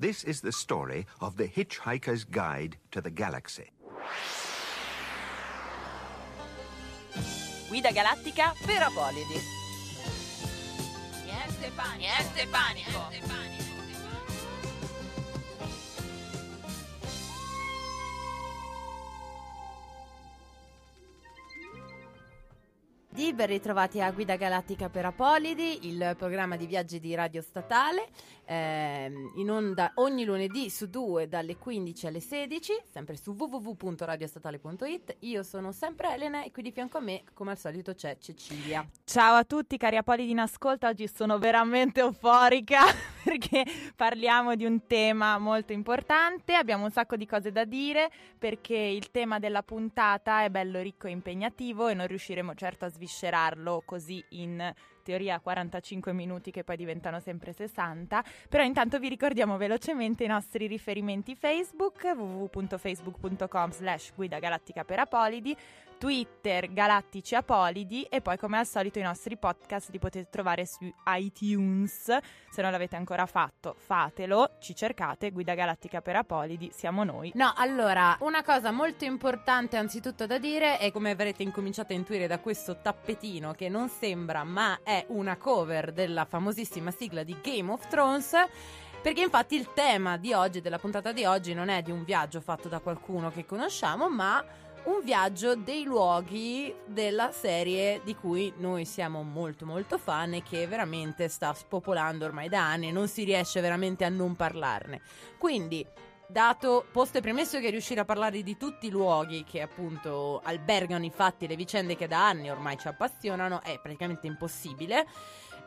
This is the story of the Hitchhiker's Guide to the Galaxy. Guida galattica per Apolidi. Niente panico. Niente panico. Niente panico. Ben ritrovati a Guida Galattica per Apolidi, il programma di viaggi di Radio Statale, ehm, in onda ogni lunedì su due dalle 15 alle 16, sempre su www.radiostatale.it. Io sono sempre Elena e qui di fianco a me, come al solito, c'è Cecilia. Ciao a tutti cari Apolidi in ascolto, oggi sono veramente euforica perché parliamo di un tema molto importante, abbiamo un sacco di cose da dire perché il tema della puntata è bello ricco e impegnativo e non riusciremo certo a sviscerarlo così in teoria 45 minuti che poi diventano sempre 60, però intanto vi ricordiamo velocemente i nostri riferimenti Facebook, www.facebook.com slash guida galattica per Apolidi, Twitter Galattici Apolidi e poi come al solito i nostri podcast li potete trovare su iTunes. Se non l'avete ancora fatto, fatelo, ci cercate Guida Galattica per Apolidi, siamo noi. No, allora, una cosa molto importante anzitutto da dire è come avrete incominciato a intuire da questo tappetino che non sembra ma è una cover della famosissima sigla di Game of Thrones. Perché infatti il tema di oggi, della puntata di oggi, non è di un viaggio fatto da qualcuno che conosciamo, ma un viaggio dei luoghi della serie di cui noi siamo molto molto fan e che veramente sta spopolando ormai da anni e non si riesce veramente a non parlarne. Quindi, dato posto e premesso che riuscire a parlare di tutti i luoghi che appunto albergano i fatti e le vicende che da anni ormai ci appassionano è praticamente impossibile.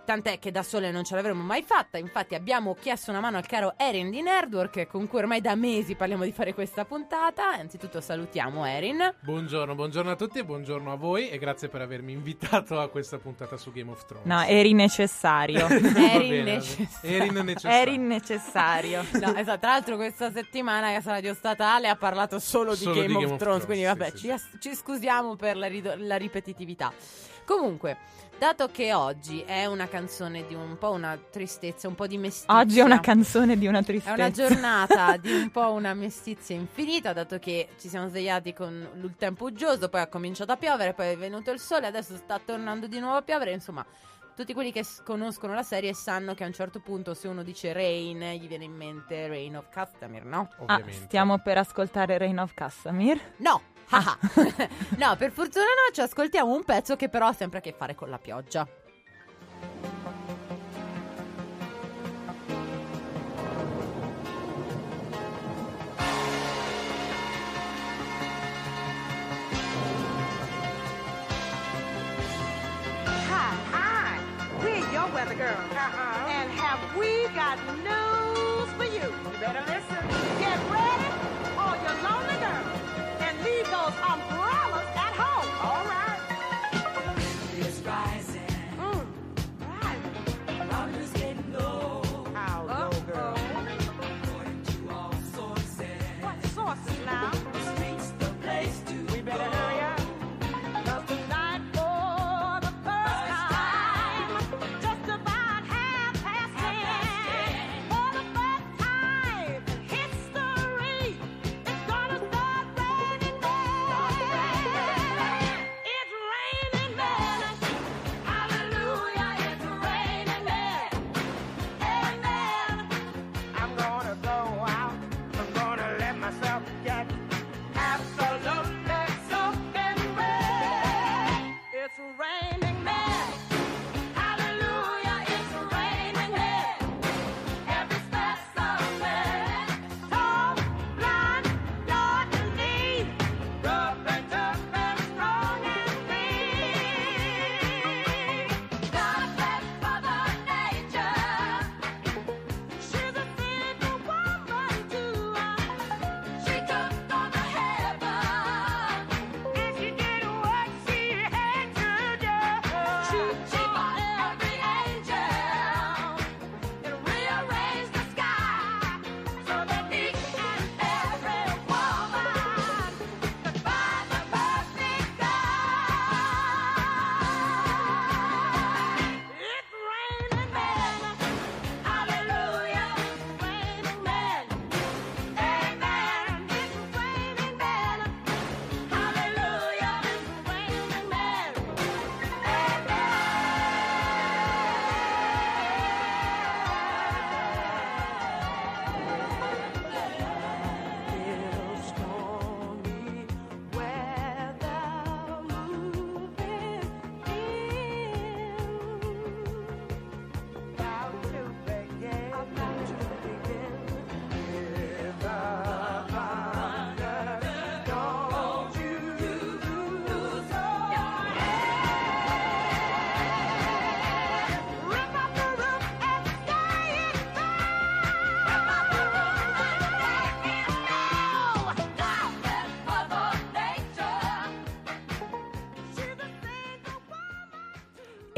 Tant'è che da sole non ce l'avremmo mai fatta. Infatti, abbiamo chiesto una mano al caro Erin di Nerdwork, con cui ormai da mesi parliamo di fare questa puntata. Anzitutto salutiamo Erin. Buongiorno, buongiorno a tutti e buongiorno a voi e grazie per avermi invitato a questa puntata su Game of Thrones. No, eri necessario. Erin necessario. Erin necessario. necessario. No, esatto. Tra l'altro, questa settimana Casa Radio Statale ha parlato solo di, Solo Game, di of Game of Thrones. Thrones, Quindi, vabbè, sì, ci, sì. ci scusiamo per la, rido- la ripetitività. Comunque, dato che oggi è una canzone di un po' una tristezza, un po' di mestizia. Oggi è una canzone di una È tristezza. una giornata di un po' una mestizia infinita, dato che ci siamo svegliati con il tempo uggioso, poi ha cominciato a piovere, poi è venuto il sole, adesso sta tornando di nuovo a piovere, insomma. Tutti quelli che conoscono la serie sanno che a un certo punto se uno dice Rain gli viene in mente Rain of Castamere, no? Ah, Ovviamente. stiamo per ascoltare Reign of Castamir. No! Haha. no, per fortuna no, ci ascoltiamo un pezzo che però ha sempre a che fare con la pioggia. Hi, hi. We're your weather girl. Uh-huh. And have we got news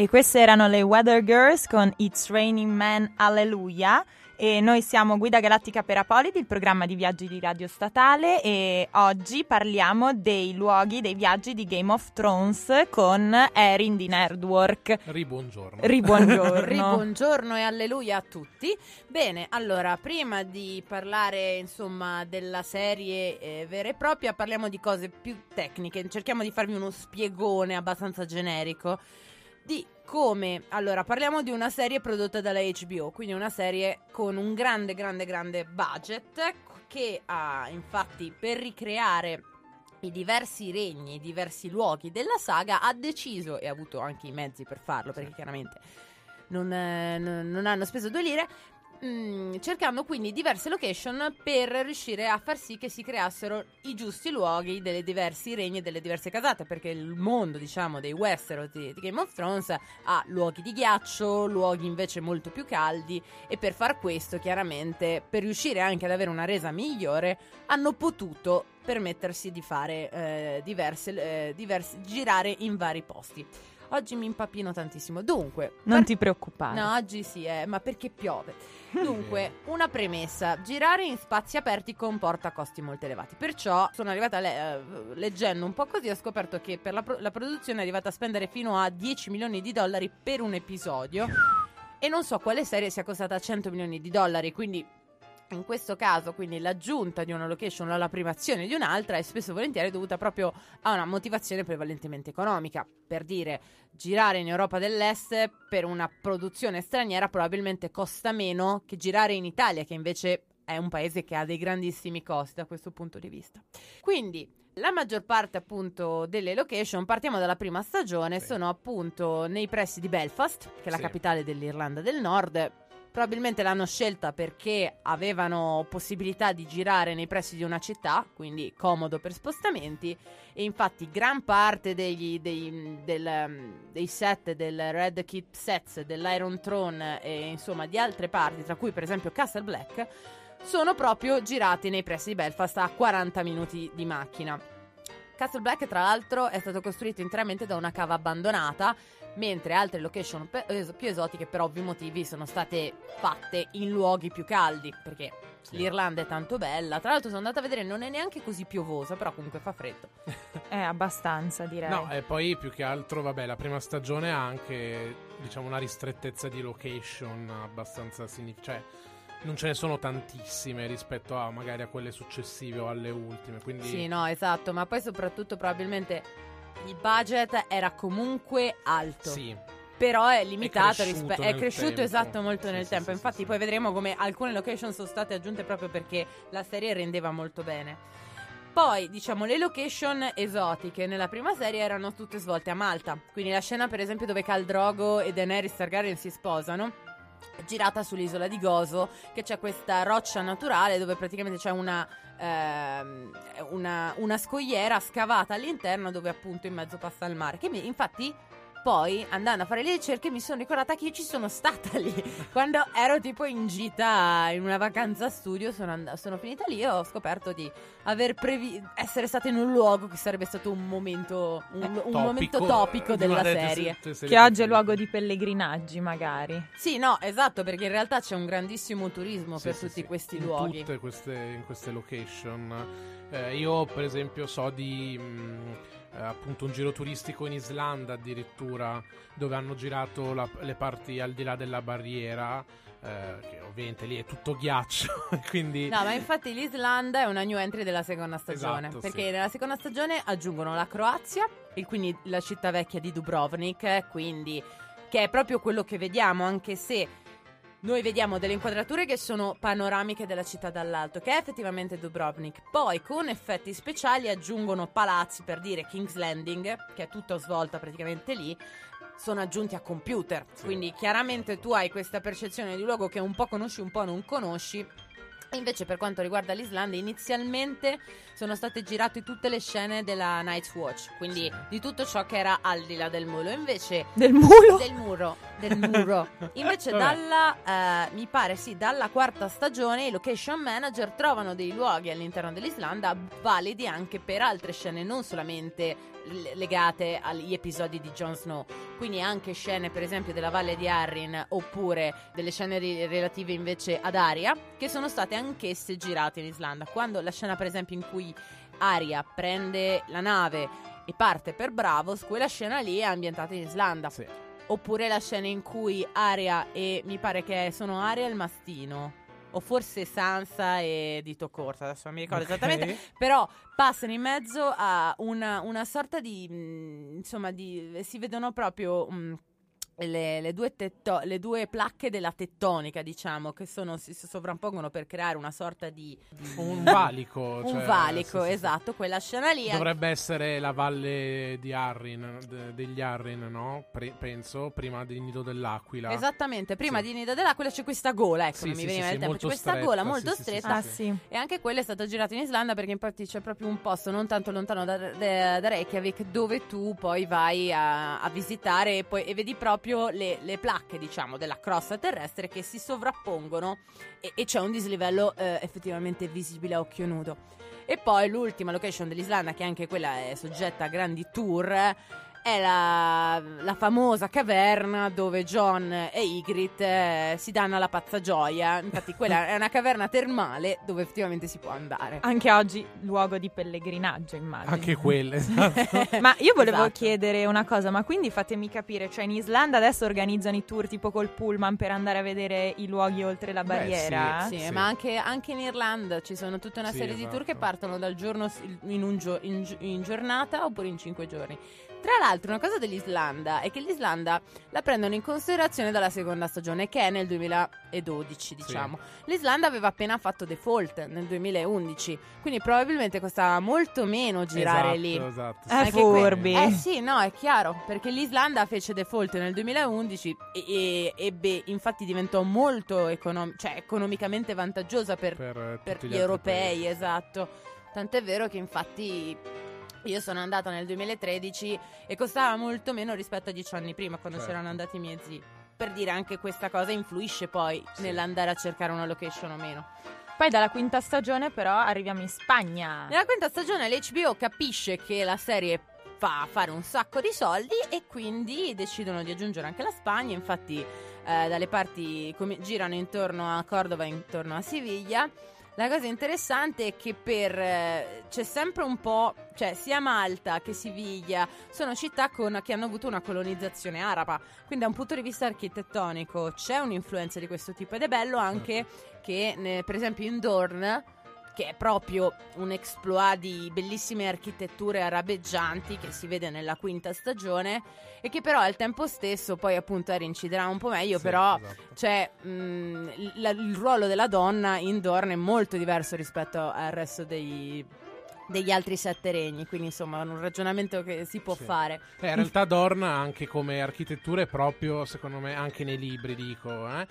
E queste erano le Weather Girls con It's Raining Man Alleluia. E noi siamo Guida Galattica per Apolidi, il programma di viaggi di Radio Statale e oggi parliamo dei luoghi, dei viaggi di Game of Thrones con Erin di Nerdwork. Ribuongiorno. Ribuongiorno. Ribuongiorno e alleluia a tutti. Bene, allora, prima di parlare insomma della serie eh, vera e propria, parliamo di cose più tecniche. Cerchiamo di farvi uno spiegone abbastanza generico di come allora parliamo di una serie prodotta dalla HBO, quindi una serie con un grande grande grande budget che ha infatti per ricreare i diversi regni, i diversi luoghi della saga ha deciso e ha avuto anche i mezzi per farlo perché chiaramente non, eh, non- non hanno speso due lire mm, cercando quindi diverse location per riuscire a far sì che si creassero i giusti luoghi dei diversi regni e delle diverse casate, perché il mondo, diciamo, dei Westeros di, di Game of Thrones ha luoghi di ghiaccio, luoghi invece molto più caldi e per far questo, chiaramente, per riuscire anche ad avere una resa migliore, hanno potuto permettersi di fare eh, diverse, eh, diverse girare in vari posti. Oggi mi impappino tantissimo. Dunque, Non per- ti preoccupare. No, oggi sì, eh, ma perché piove. Dunque, una premessa: girare in spazi aperti comporta costi molto elevati. Perciò sono arrivata le- eh, leggendo un po' così, ho scoperto che per la, pro- la produzione è arrivata a spendere fino a 10 milioni di dollari per un episodio. E non so quale serie sia costata 100 milioni di dollari, quindi in questo caso, quindi l'aggiunta di una location o la privazione di un'altra è spesso e volentieri dovuta proprio a una motivazione prevalentemente economica. Per dire, girare in Europa dell'Est per una produzione straniera probabilmente costa meno che girare in Italia, che invece è un paese che ha dei grandissimi costi da questo punto di vista. Quindi la maggior parte appunto delle location, partiamo dalla prima stagione, Sì. sono appunto nei pressi di Belfast, che è la Sì. capitale dell'Irlanda del Nord. Probabilmente l'hanno scelta perché avevano possibilità di girare nei pressi di una città, quindi comodo per spostamenti. E infatti gran parte degli- dei, del, dei set del Red Kit Sets, dell'Iron Throne e insomma di altre parti, tra cui per esempio Castle Black, sono proprio girati nei pressi di Belfast a 40 minuti di macchina. Castle Black, tra l'altro, è stato costruito interamente da una cava abbandonata, mentre altre location più esotiche, per ovvi motivi, sono state fatte in luoghi più caldi, perché Sì. l'Irlanda è tanto bella. Tra l'altro, sono andata a vedere, non è neanche così piovosa, però comunque fa freddo. Eh, abbastanza, direi. No, e poi più che altro, vabbè, la prima stagione ha anche, diciamo, una ristrettezza di location abbastanza significativa. Cioè, non ce ne sono tantissime rispetto a magari a quelle successive o alle ultime. Quindi, Sì, no, esatto, ma poi soprattutto probabilmente il budget era comunque alto. Sì, Però è limitato, È cresciuto rispe- è cresciuto esatto molto Sì, nel sì, tempo. Infatti, sì, poi vedremo come alcune location sono state aggiunte proprio perché la serie rendeva molto bene. Poi, diciamo, le location esotiche nella prima serie erano tutte svolte a Malta. Quindi la scena, per esempio, dove Khal Drogo e Daenerys Targaryen si sposano girata sull'isola di Gozo, che c'è questa roccia naturale dove praticamente c'è una, ehm, una, una scogliera scavata all'interno dove appunto in mezzo passa il mare. Che mi, infatti poi andando a fare le ricerche mi sono ricordata che io ci sono stata lì quando ero tipo in gita in una vacanza studio sono, and- sono finita lì e ho scoperto di aver previ- essere stata in un luogo che sarebbe stato un momento un, un topico, momento topico della delle serie tue serie Che oggi è luogo di pellegrinaggi, magari. sì no esatto perché in realtà c'è un grandissimo turismo Sì, per sì, tutti sì. questi in luoghi Tutte queste, in queste location. Eh, io, per esempio, so di mh, eh, appunto un giro turistico in Islanda addirittura, dove hanno girato la- le parti al di là della barriera. eh, che ovviamente lì è tutto ghiaccio, quindi No, ma infatti l'Islanda è una new entry della seconda stagione. Esatto, perché sì. nella seconda stagione aggiungono la Croazia, e quindi la città vecchia di Dubrovnik, quindi che è proprio quello che vediamo, anche se noi vediamo delle inquadrature che sono panoramiche della città dall'alto, che è effettivamente Dubrovnik. Poi con effetti speciali aggiungono palazzi per dire King's Landing, che è tutta svolta praticamente lì. Sono aggiunti a computer, Sì. quindi chiaramente tu hai questa percezione di luogo che un po' conosci, un po' non conosci. Invece per quanto riguarda l'Islanda, inizialmente sono state girate tutte le scene della Night's Watch, quindi Sì. di tutto ciò che era al di là del muro. Invece Del mulo? del muro, del muro. Invece dalla, eh, mi pare sì, dalla quarta stagione i location manager trovano dei luoghi all'interno dell'Islanda validi anche per altre scene, non solamente legate agli episodi di Jon Snow. Quindi anche scene per esempio della Valle di Arryn oppure delle scene relative invece ad Aria che sono state anch'esse girate in Islanda. Quando la scena per esempio in cui Aria prende la nave e parte per Bravos, quella scena lì è ambientata in Islanda. Sì. Oppure la scena in cui Aria e mi pare che sono Aria e il mastino. O forse Sansa e Dito Corta, adesso non mi ricordo Ok. esattamente. Però passano in mezzo a una, una sorta di. mh, insomma, di, si vedono proprio. mh, le, le due tetto- le due placche della tettonica, diciamo, che sono, si, sovrappongono per creare una sorta di. di- Un valico. un cioè, valico, sì, sì, sì. esatto. Quella scena lì. Dovrebbe essere la valle di Arrin, de- degli Arrin, no? Pre- penso, prima del nido dell'aquila. Esattamente, prima Sì. di Nida dell'Aquila c'è questa gola, ecco, Sì, non mi sì, veniva sì, il sì, tempo, c'è questa stretta, gola sì, molto sì, sì, stretta Ah sì. e anche quella è stata girata in Islanda perché infatti c'è proprio un posto non tanto lontano da, da- da Reykjavik dove tu poi vai a, a visitare e, poi, e vedi proprio le, le placche diciamo della crosta terrestre che si sovrappongono e, e c'è un dislivello eh, effettivamente visibile a occhio nudo. E poi l'ultima location dell'Islanda, che anche quella è soggetta a grandi tour, è la, la famosa caverna dove John e Ygritte eh, si danno alla pazza gioia. Infatti, quella è una caverna termale dove effettivamente si può andare. Anche oggi luogo di pellegrinaggio, immagino. Anche quelle, esatto. Ma io volevo Esatto. chiedere una cosa, ma quindi fatemi capire, cioè in Islanda adesso organizzano i tour tipo col pullman per andare a vedere i luoghi oltre la Beh, barriera? Sì, Sì. ma anche, anche in Irlanda ci sono tutta una Sì, serie di tour esatto. che partono dal giorno in, un gio- in gi- in giornata oppure in cinque giorni. Tra l'altro, una cosa dell'Islanda è che l'Islanda la prendono in considerazione dalla seconda stagione, che è nel 2012, diciamo. L'Islanda aveva appena fatto default nel 2011, quindi probabilmente costava molto meno girare esatto, lì. Esatto, Eh, Anche furbi. que- eh sì, no, è chiaro, perché l'Islanda fece default nel 2011 e, e ebbe, infatti diventò molto econom- cioè, economicamente vantaggiosa per, per, eh, per gli, altri europei, paesi. esatto. Tant'è vero che infatti io sono andata nel 2013 e costava molto meno rispetto a dieci anni prima, quando Certo. c'erano andati i miei zii. Per dire anche questa cosa influisce poi Sì. nell'andare a cercare una location o meno. Poi dalla quinta stagione però arriviamo in Spagna. Nella quinta stagione l'HBO capisce che la serie fa fare un sacco di soldi e quindi decidono di aggiungere anche la Spagna. Infatti, eh, dalle parti come- girano intorno a Cordova, intorno a Siviglia. La cosa interessante è che per eh, c'è sempre un po', cioè sia Malta che Siviglia sono città con- che hanno avuto una colonizzazione araba, quindi da un punto di vista architettonico c'è un'influenza di questo tipo ed è bello anche che ne- per esempio in Dorn che è proprio un exploit di bellissime architetture arabeggianti che si vede nella quinta stagione e che però al tempo stesso poi appunto Erin ci dirà un po' meglio Sì, però esatto. cioè, mh, il, il ruolo della donna in Dorn è molto diverso rispetto al resto dei- degli altri sette regni, quindi insomma un ragionamento che si può Sì. fare. Eh, in realtà Dorn anche come architettura è proprio, secondo me, anche nei libri dico, eh,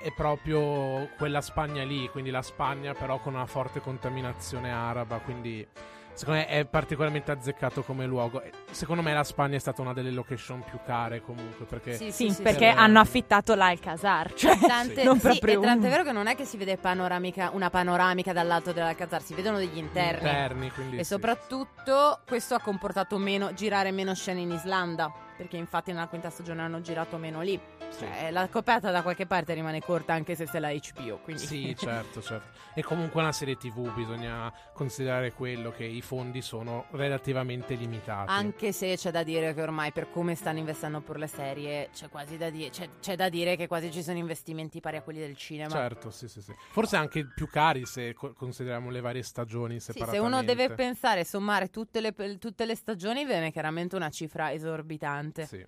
è proprio quella Spagna lì, quindi la Spagna però con una forte contaminazione araba, quindi secondo me è particolarmente azzeccato come luogo. Secondo me la Spagna è stata una delle location più care comunque, perché Sì, Sì, sì, perché sì. hanno affittato l'Alcazar, cioè Tante, non sì, proprio e tant'è un- vero che non è che si vede panoramica, una panoramica dall'alto dell'Alcazar, si vedono degli interni. interni, quindi E sì. soprattutto questo ha comportato meno, girare meno scene in Islanda, perché infatti nella quinta stagione hanno girato meno lì. Cioè, la coperta da qualche parte rimane corta anche se sei la HBO, quindi... Sì, certo, certo. E comunque una serie TV bisogna considerare quello che i fondi sono relativamente limitati. Anche se c'è da dire che ormai per come stanno investendo per le serie c'è quasi da, di- c'è, c'è da dire che quasi ci sono investimenti pari a quelli del cinema. Certo, sì, sì, sì. Forse anche più cari se co- consideriamo le varie stagioni Sì, se uno deve pensare, sommare tutte le, tutte le stagioni, viene chiaramente una cifra esorbitante. Sì.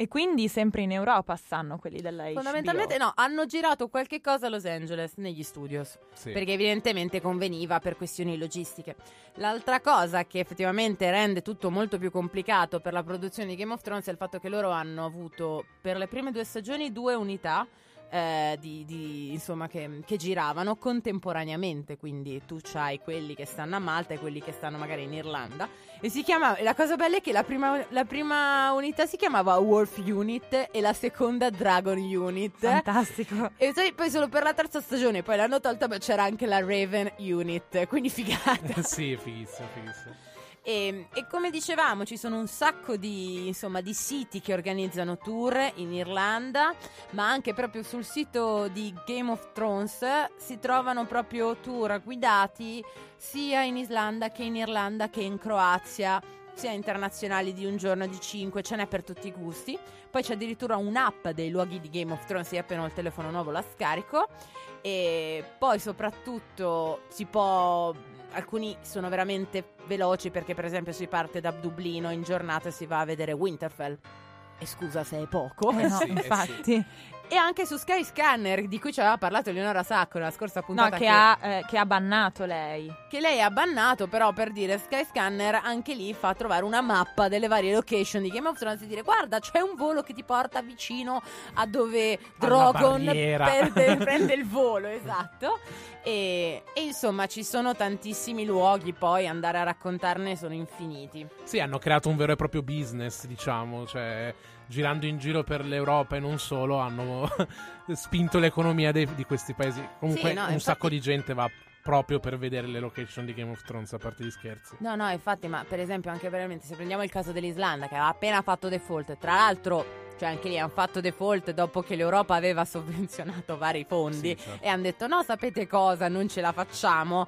E quindi sempre in Europa stanno quelli della HBO. Fondamentalmente no, hanno girato qualche cosa a Los Angeles negli studios. sì. perché evidentemente conveniva per questioni logistiche. L'altra cosa che effettivamente rende tutto molto più complicato per la produzione di Game of Thrones è il fatto che loro hanno avuto per le prime due stagioni due unità eh, di, di- insomma, che, che giravano contemporaneamente, quindi tu c'hai quelli che stanno a Malta e quelli che stanno magari in Irlanda. E si chiama, la cosa bella è che la prima, la prima unità si chiamava Wolf Unit e la seconda Dragon Unit. Fantastico. E poi solo per la terza stagione, poi l'hanno tolta, ma c'era anche la Raven Unit, quindi figata. sì, fighissimo, fighissimo. E, e come dicevamo, ci sono un sacco di, insomma, di siti che organizzano tour in Irlanda, ma anche proprio sul sito di Game of Thrones si trovano proprio tour guidati sia in Islanda che in Irlanda che in Croazia, sia internazionali di un giorno di 5, ce n'è per tutti i gusti. Poi c'è addirittura un'app dei luoghi di Game of Thrones, io appena ho il telefono nuovo la scarico. E poi soprattutto si può. Alcuni sono veramente veloci perché, per esempio, si parte da Dublino in giornata e si va a vedere Winterfell. E scusa se è poco. Eh no, sì, eh infatti. E anche su Sky Scanner, di cui ci aveva parlato Eleonora Sacco nella scorsa No, puntata. che ha, eh, che ha bannato lei. che lei ha bannato, però per dire Sky Scanner anche lì fa trovare una mappa delle varie location di Game of Thrones e dire guarda c'è un volo che ti porta vicino a dove Alla Drogon barriera." perde, prende il volo, esatto. E, e insomma ci sono tantissimi luoghi, poi andare a raccontarne sono infiniti. Sì, hanno creato un vero e proprio business, diciamo, cioè girando in giro per l'Europa e non solo hanno spinto l'economia dei- di questi paesi. Comunque Sì, no, un infatti- sacco di gente va proprio per vedere le location di Game of Thrones, a parte gli scherzi. No, no, infatti, ma per esempio anche veramente se prendiamo il caso dell'Islanda che aveva appena fatto default, tra l'altro, cioè anche lì hanno fatto default dopo che l'Europa aveva sovvenzionato vari fondi Sì, certo. e hanno detto no, sapete cosa, non ce la facciamo.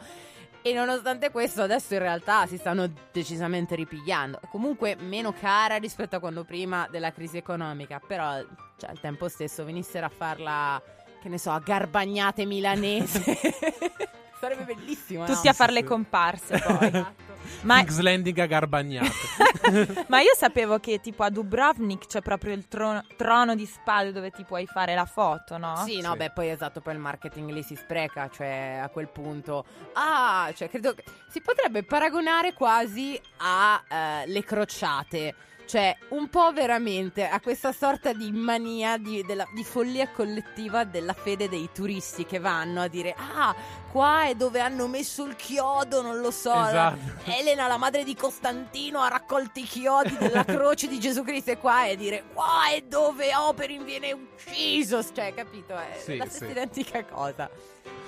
E nonostante questo adesso in realtà si stanno decisamente ripigliando. Comunque meno cara rispetto a quando prima della crisi economica, però cioè, al tempo stesso venissero a farla, che ne so, a garbagnate milanese. Sarebbe bellissimo. no? Tutti a sì, fare le comparse poi. Ma, King's Landing a Garbagnate. ma io sapevo che tipo a Dubrovnik c'è proprio il trono, trono di spade dove ti puoi fare la foto, no? Sì, no, Sì. beh, poi esatto, poi il marketing lì si spreca, cioè a quel punto. Ah, cioè credo che si potrebbe paragonare quasi a eh, le crociate. Cioè, un po' veramente a questa sorta di mania, di, della- di follia collettiva della fede dei turisti che vanno a dire: Ah, qua è dove hanno messo il chiodo, non lo so. Esatto. Elena, la madre di Costantino, ha raccolto i chiodi della croce di Gesù Cristo e qua e dire qua è dove Operin viene ucciso. Cioè, capito? È Sì, la stessa sì. identica cosa.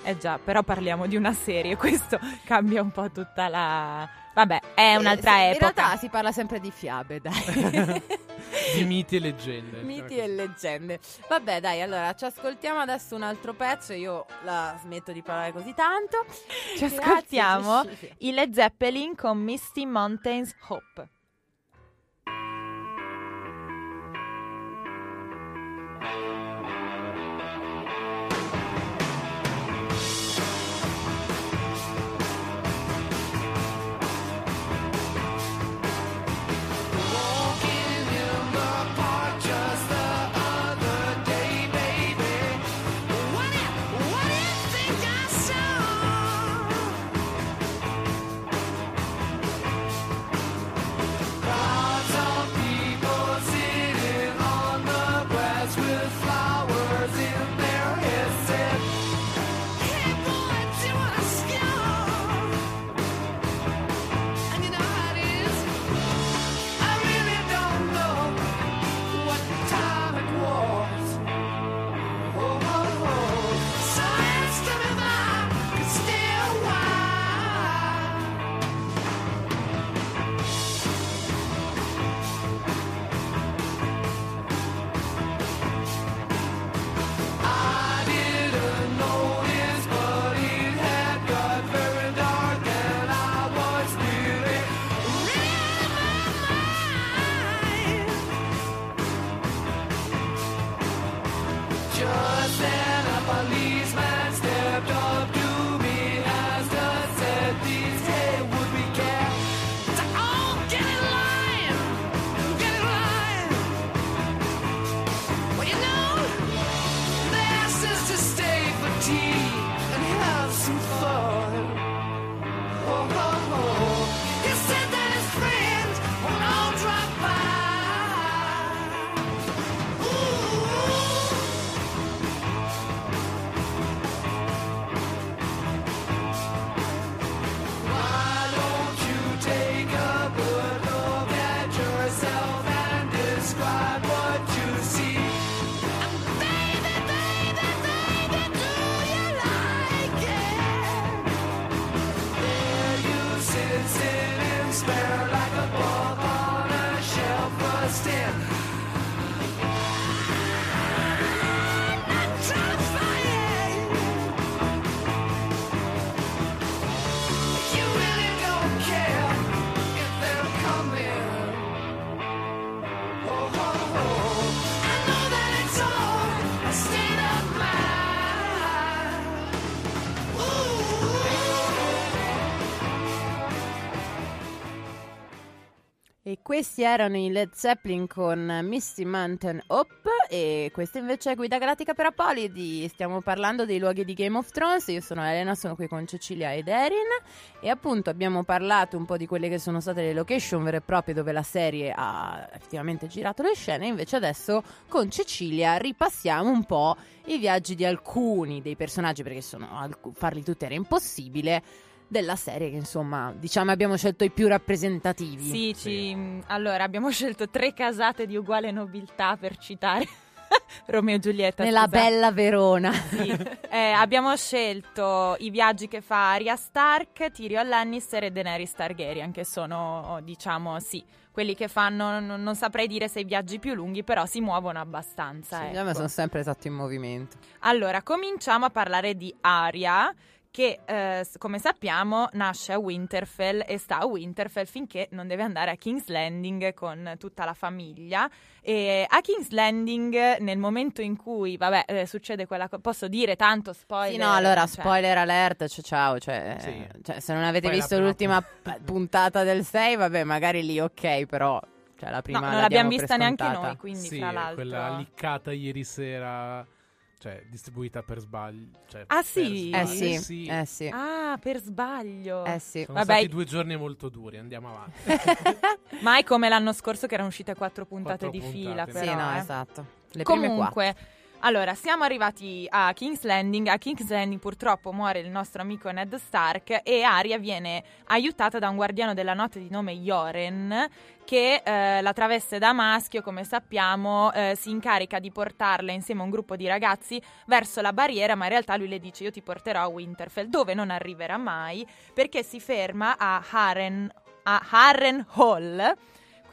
Eh già, però parliamo di una serie, questo cambia un po' tutta la... Vabbè, è un'altra Eh, sì, epoca. In realtà si parla sempre di fiabe, dai. di miti e leggende. Miti e leggende. Vabbè, dai, allora ci ascoltiamo adesso un altro pezzo. Io la smetto di parlare così tanto. Ci Grazie, ascoltiamo i Led Zeppelin con Misty Mountains Hope. Ooh. somewhere. Questi erano i Led Zeppelin con Misty Mountain Up e questa invece è Guida Galattica per Apolidi. Stiamo parlando dei luoghi di Game of Thrones. Io sono Elena, sono qui con Cecilia ed Erin e appunto abbiamo parlato un po' di quelle che sono state le location vere e proprie dove la serie ha effettivamente girato le scene. Invece adesso con Cecilia ripassiamo un po' i viaggi di alcuni dei personaggi perché sono, farli tutti era impossibile della serie che insomma diciamo abbiamo scelto i più rappresentativi. Sì, ci- allora abbiamo scelto tre casate di uguale nobiltà per citare Romeo e Giulietta. Nella scusate. bella Verona. Sì. Eh, abbiamo scelto i viaggi che fa Arya Stark, Tyrion Lannister e Daenerys Targaryen, che sono, diciamo, sì, quelli che fanno, non, non saprei dire se i viaggi più lunghi, però si muovono abbastanza. Sì, ecco. sono sempre esatto in movimento. Allora, cominciamo a parlare di Arya, che eh, come sappiamo nasce a Winterfell e sta a Winterfell finché non deve andare a King's Landing con tutta la famiglia. E a King's Landing, nel momento in cui, vabbè, eh, succede quella cosa, posso dire tanto spoiler? Sì, no, allora cioè- spoiler alert, cioè, ciao, cioè, Sì. cioè, se non avete Poi visto l'ultima p- puntata del 6, vabbè, magari lì ok, però cioè, la prima No, non la l'abbiamo vista neanche noi, quindi sì, fra è l'altro... quella liccata ieri sera, cioè distribuita per sbaglio. cioè, Ah, per sì? Eh sbaglio, sì, eh sì, Ah, per sbaglio. eh sì. Sono Vabbè. stati due giorni molto duri, andiamo avanti. Mai come l'anno scorso che erano uscite quattro puntate Quattro di puntate, fila, sì. però, sì, no, eh. esatto. Le prime quattro. Allora, siamo arrivati a King's Landing. A King's Landing purtroppo muore il nostro amico Ned Stark e Arya viene aiutata da un guardiano della notte di nome Yoren che eh, la traveste da maschio, come sappiamo, eh, si incarica di portarla insieme a un gruppo di ragazzi verso la barriera, ma in realtà lui le dice io ti porterò a Winterfell, dove non arriverà mai, perché si ferma a Harren, a Harren Hall,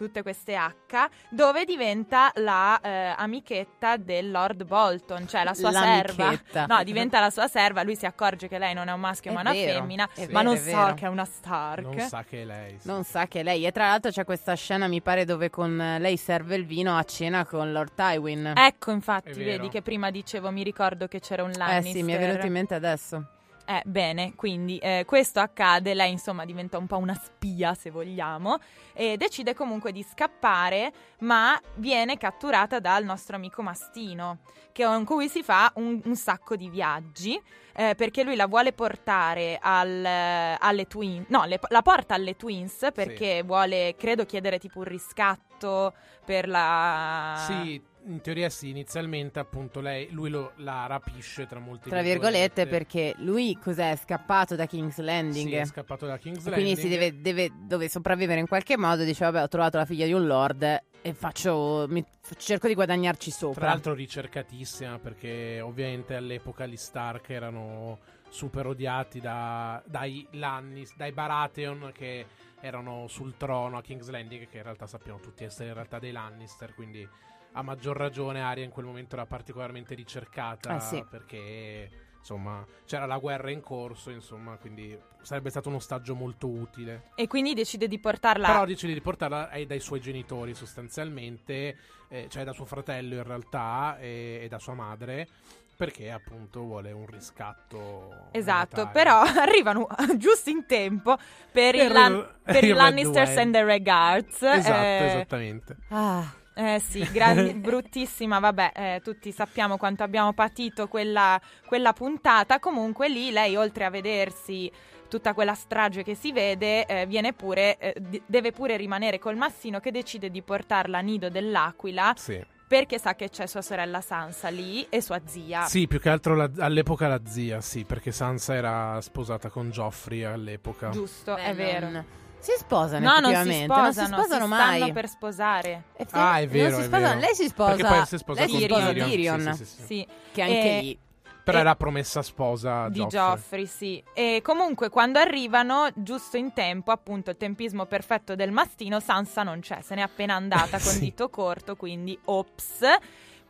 tutte queste H, dove diventa la eh, amichetta del Lord Bolton, cioè la sua serva. No, diventa la sua serva, lui si accorge che lei non è un maschio È ma una vero, femmina, è ma vero, non sa vero. che è una Stark. non sa che è lei. sì. Non sa che è lei. E tra l'altro c'è questa scena, mi pare, dove con eh, lei serve il vino a cena con Lord Tywin. Ecco, infatti, vero. vedi che prima dicevo, mi ricordo che c'era un Eh Lannister. sì, mi è venuto in mente adesso. Eh, bene, quindi eh, questo accade, lei insomma diventa un po' una spia se vogliamo e decide comunque di scappare ma viene catturata dal nostro amico Mastino che, con cui si fa un, un sacco di viaggi eh, perché lui la vuole portare al, alle Twins, no, le- la porta alle Twins perché vuole, credo, chiedere tipo un riscatto per la... Sì, in teoria sì, inizialmente appunto lei, lui lo, la rapisce tra molte Tra virgolette, perché lui cos'è? È scappato da King's Landing. Sì, è scappato da King's Landing. Quindi si deve, deve- dove sopravvivere in qualche modo. Dice, vabbè, ho trovato la figlia di un lord e faccio, mi- cerco di guadagnarci sopra. Tra l'altro ricercatissima perché ovviamente all'epoca gli Stark erano super odiati da- dai Lannis, dai Baratheon che erano sul trono a King's Landing che in realtà sappiamo tutti essere in realtà dei Lannister, quindi a maggior ragione Arya in quel momento era particolarmente ricercata Eh sì. perché insomma c'era la guerra in corso, insomma, quindi sarebbe stato un ostaggio molto utile. E quindi decide di portarla... Però decide di portarla ai- dai suoi genitori sostanzialmente, eh, cioè da suo fratello in realtà e, e da sua madre, perché appunto vuole un riscatto. Esatto, monetario. però arrivano giusto in tempo per, Per il, Lan- per il Lannisters and the Regards. Esatto, eh, esattamente. Ah, eh sì, grandi- bruttissima, vabbè, eh, tutti sappiamo quanto abbiamo patito quella, quella puntata. Comunque lì lei, oltre a vedersi tutta quella strage che si vede, eh, viene pure, eh, di- deve pure rimanere col Massino che decide di portarla a Nido dell'Aquila Sì. perché sa che c'è sua sorella Sansa lì e sua zia. Sì, più che altro la- all'epoca la zia, sì, perché Sansa era sposata con Joffrey all'epoca. Giusto, beh, è vero. non- Si sposano No, non si effettivamente, sposano, non si sposano si mai. stanno per sposare. Effetti- Ah, è vero, non si è sposano. vero. Lei si sposa, Perché poi si sposa lei con si sposa Tyrion. Tyrion, Sì, sì, sì, sì. Sì, che anche E- lì Però era promessa sposa di Joffrey. Joffrey, sì. E comunque quando arrivano, giusto in tempo, appunto il tempismo perfetto del mastino, Sansa non c'è, se n'è appena andata con Sì. dito corto, quindi ops.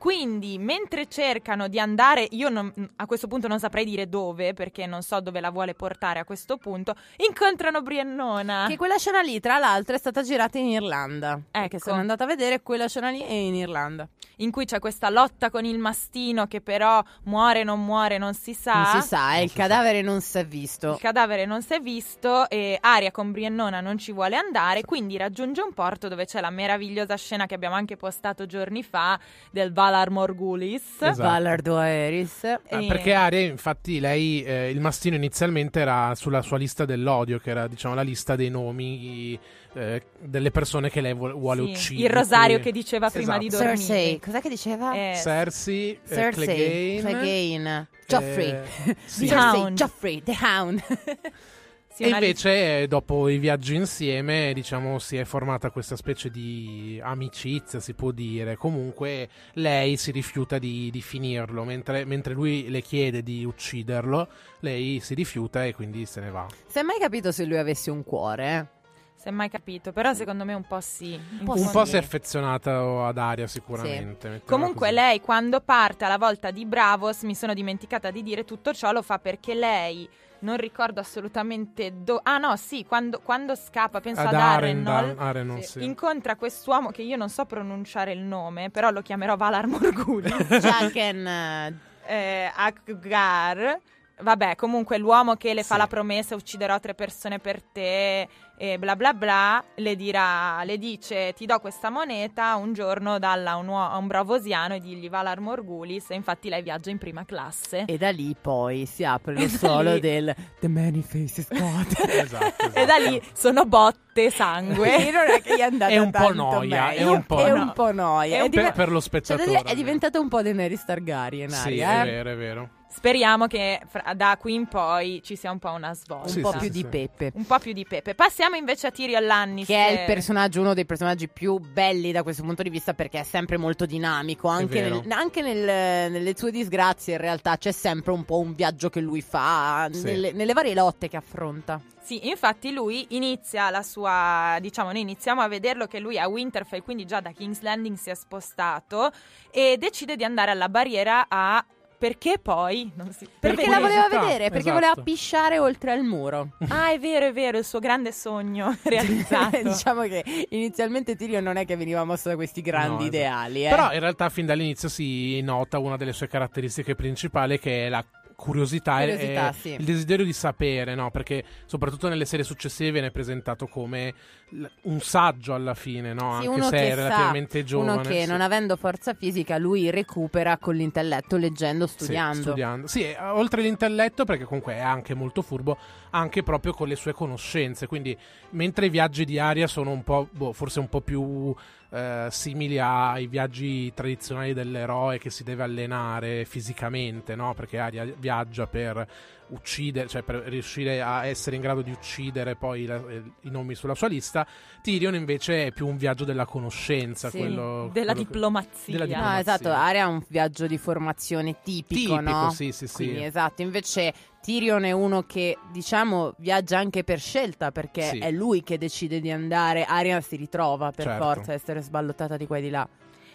Quindi, mentre cercano di andare, io non- a questo punto non saprei dire dove, perché non so dove la vuole portare a questo punto, incontrano Briennona. Che quella scena lì, tra l'altro, è stata girata in Irlanda. Ecco. Che sono andata a vedere, quella scena lì è in Irlanda. in cui c'è questa lotta con il mastino che però muore, non muore, non si sa. Non si sa, eh, il cadavere non si è visto. Il cadavere non si è visto e Aria con Briennona non ci vuole andare, quindi raggiunge un porto dove c'è la meravigliosa scena che abbiamo anche postato giorni fa del Valar Morgulis. Esatto. Ballardo Aeris. Ah, E- Perché Aria, infatti, lei, eh, il mastino inizialmente era sulla sua lista dell'odio, che era diciamo la lista dei nomi eh, delle persone che lei vuole, Sì, uccidere. il rosario Quindi- che diceva prima di Esatto. dormire. Cersei, cos'è che diceva? Eh, Cersei, eh, Cersei, Clegane, Clegane, Joffrey. eh, sì. Cersei, Hound. Joffrey, The Hound. sì, E invece, eh, dopo i viaggi insieme, diciamo, si è formata questa specie di amicizia, si può dire. Comunque, lei si rifiuta di, di finirlo, mentre, mentre lui le chiede di ucciderlo, lei si rifiuta e quindi se ne va. Si è mai capito se lui avesse un cuore? Si è mai capito, però secondo me un po' sì. po' Un sì. po' si è affezionata ad Aria, sicuramente. mettiamola Comunque così. lei quando parte alla volta di Bravos, mi sono dimenticata di dire tutto ciò, lo fa perché lei non ricordo assolutamente dove... Ah no, sì, quando, quando scappa, penso ad, ad Arendal, Arendal, sì. incontra quest'uomo che io non so pronunciare il nome, però lo chiamerò Valar Morguli. Jaqen, eh, Akgar. Vabbè, comunque l'uomo che le fa Sì. la promessa ucciderò tre persone per te e bla bla bla, le dirà, le dice ti do questa moneta un giorno dalla a un, uo- a un bravosiano e digli Valar Morgulis e infatti lei viaggia in prima classe. E da lì poi si apre lo solo lì- del The Many Faces God. Esatto, E da esatto. lì sono botte, sangue. Non è che gli è andata È un po' tanto noia, è un po' È no. un po' noia. È un diven- per, per lo spettatore. dire, è diventata un po' Daenerys Targaryen, Sì, Aria, è eh? vero, è vero. Speriamo che fra- da qui in poi ci sia un po' una svolta. Un Sì, po' sì, più sì, di sì. pepe. Un po' più di pepe. Passiamo invece a Tyrion Lannister. Che è il personaggio, uno dei personaggi più belli da questo punto di vista perché è sempre molto dinamico. Anche, vero. nel- anche nel- nelle sue disgrazie, in realtà, c'è sempre un po' un viaggio che lui fa Sì. nelle, nelle varie lotte che affronta. Sì, infatti lui inizia la sua, diciamo, noi iniziamo a vederlo che lui a Winterfell, quindi già da King's Landing si è spostato e decide di andare alla barriera a perché poi non si Perché per la voleva vedere, perché esatto. voleva pisciare oltre al muro. Ah, è vero, è vero, il suo grande sogno realizzato. diciamo che inizialmente Tyrion non è che veniva mosso da questi grandi No, esatto. ideali. Eh. Però in realtà fin dall'inizio si nota una delle sue caratteristiche principali che è la curiosità, e- Curiosità, e sì. il desiderio di sapere, no? Perché soprattutto nelle serie successive viene presentato come l- un saggio alla fine, no? Sì, Anche se è sa, relativamente giovane. Uno che sì. non avendo forza fisica, lui recupera con l'intelletto, leggendo, Sì, studiando. studiando. Sì, eh, oltre all'intelletto, perché comunque è anche molto furbo, anche proprio con le sue conoscenze. Quindi, mentre i viaggi di Aria sono un po', boh, forse un po' più eh, simili ai viaggi tradizionali dell'eroe che si deve allenare fisicamente, no? Perché Aria viaggia per uccidere, cioè per riuscire a essere in grado di uccidere poi la- eh, i nomi sulla sua lista. Tyrion invece è più un viaggio della conoscenza, Sì, quello, della quello che- diplomazia. della No, diplomazia. esatto, Aria ha un viaggio di formazione tipico, Tipico, no? sì, sì, sì. Quindi, esatto, invece Tyrion è uno che, diciamo, viaggia anche per scelta, perché Sì. è lui che decide di andare, Aria si ritrova per Certo. forza a essere sballottata di qua e di là.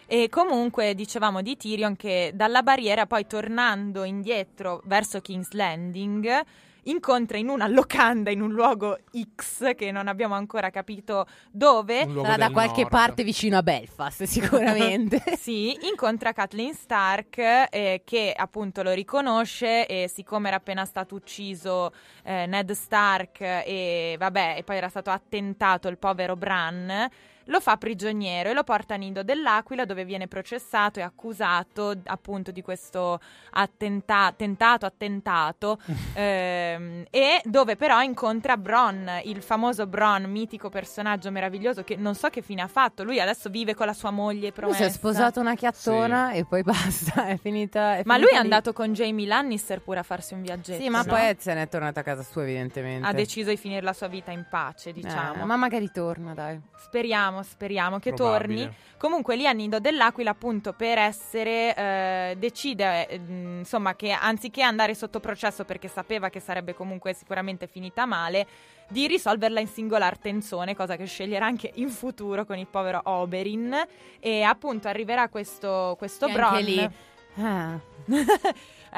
E comunque dicevamo di Tyrion che dalla barriera, poi tornando indietro verso King's Landing, incontra in una locanda in un luogo X che non abbiamo ancora capito dove. Sarà da qualche nord. parte vicino a Belfast, sicuramente. Sì, incontra Kathleen Stark eh, che appunto lo riconosce e siccome era appena stato ucciso eh, Ned Stark e vabbè, e poi era stato attentato il povero Bran, lo fa prigioniero e lo porta a Nido dell'Aquila dove viene processato e accusato appunto di questo attenta- tentato attentato ehm, e dove però incontra Bron, il famoso Bron, mitico personaggio meraviglioso che non so che fine ha fatto, lui adesso vive con la sua moglie Lui promessa. si è sposato una chiattona e poi basta, è finita. è Ma lui è lì. andato con Jamie Lannister pure a farsi un viaggetto. Sì, ma no? poi se n'è tornata a casa sua, evidentemente. ha deciso di finire la sua vita in pace, diciamo. Eh, ma magari torna, dai. Speriamo, speriamo, speriamo che Probabile. torni. Comunque lì a Nido dell'Aquila appunto per essere eh, decide eh, insomma che anziché andare sotto processo perché sapeva che sarebbe comunque sicuramente finita male di risolverla in singolar tenzone, cosa che sceglierà anche in futuro con il povero Oberyn e appunto arriverà questo, questo Che Bron anche lì- Ah.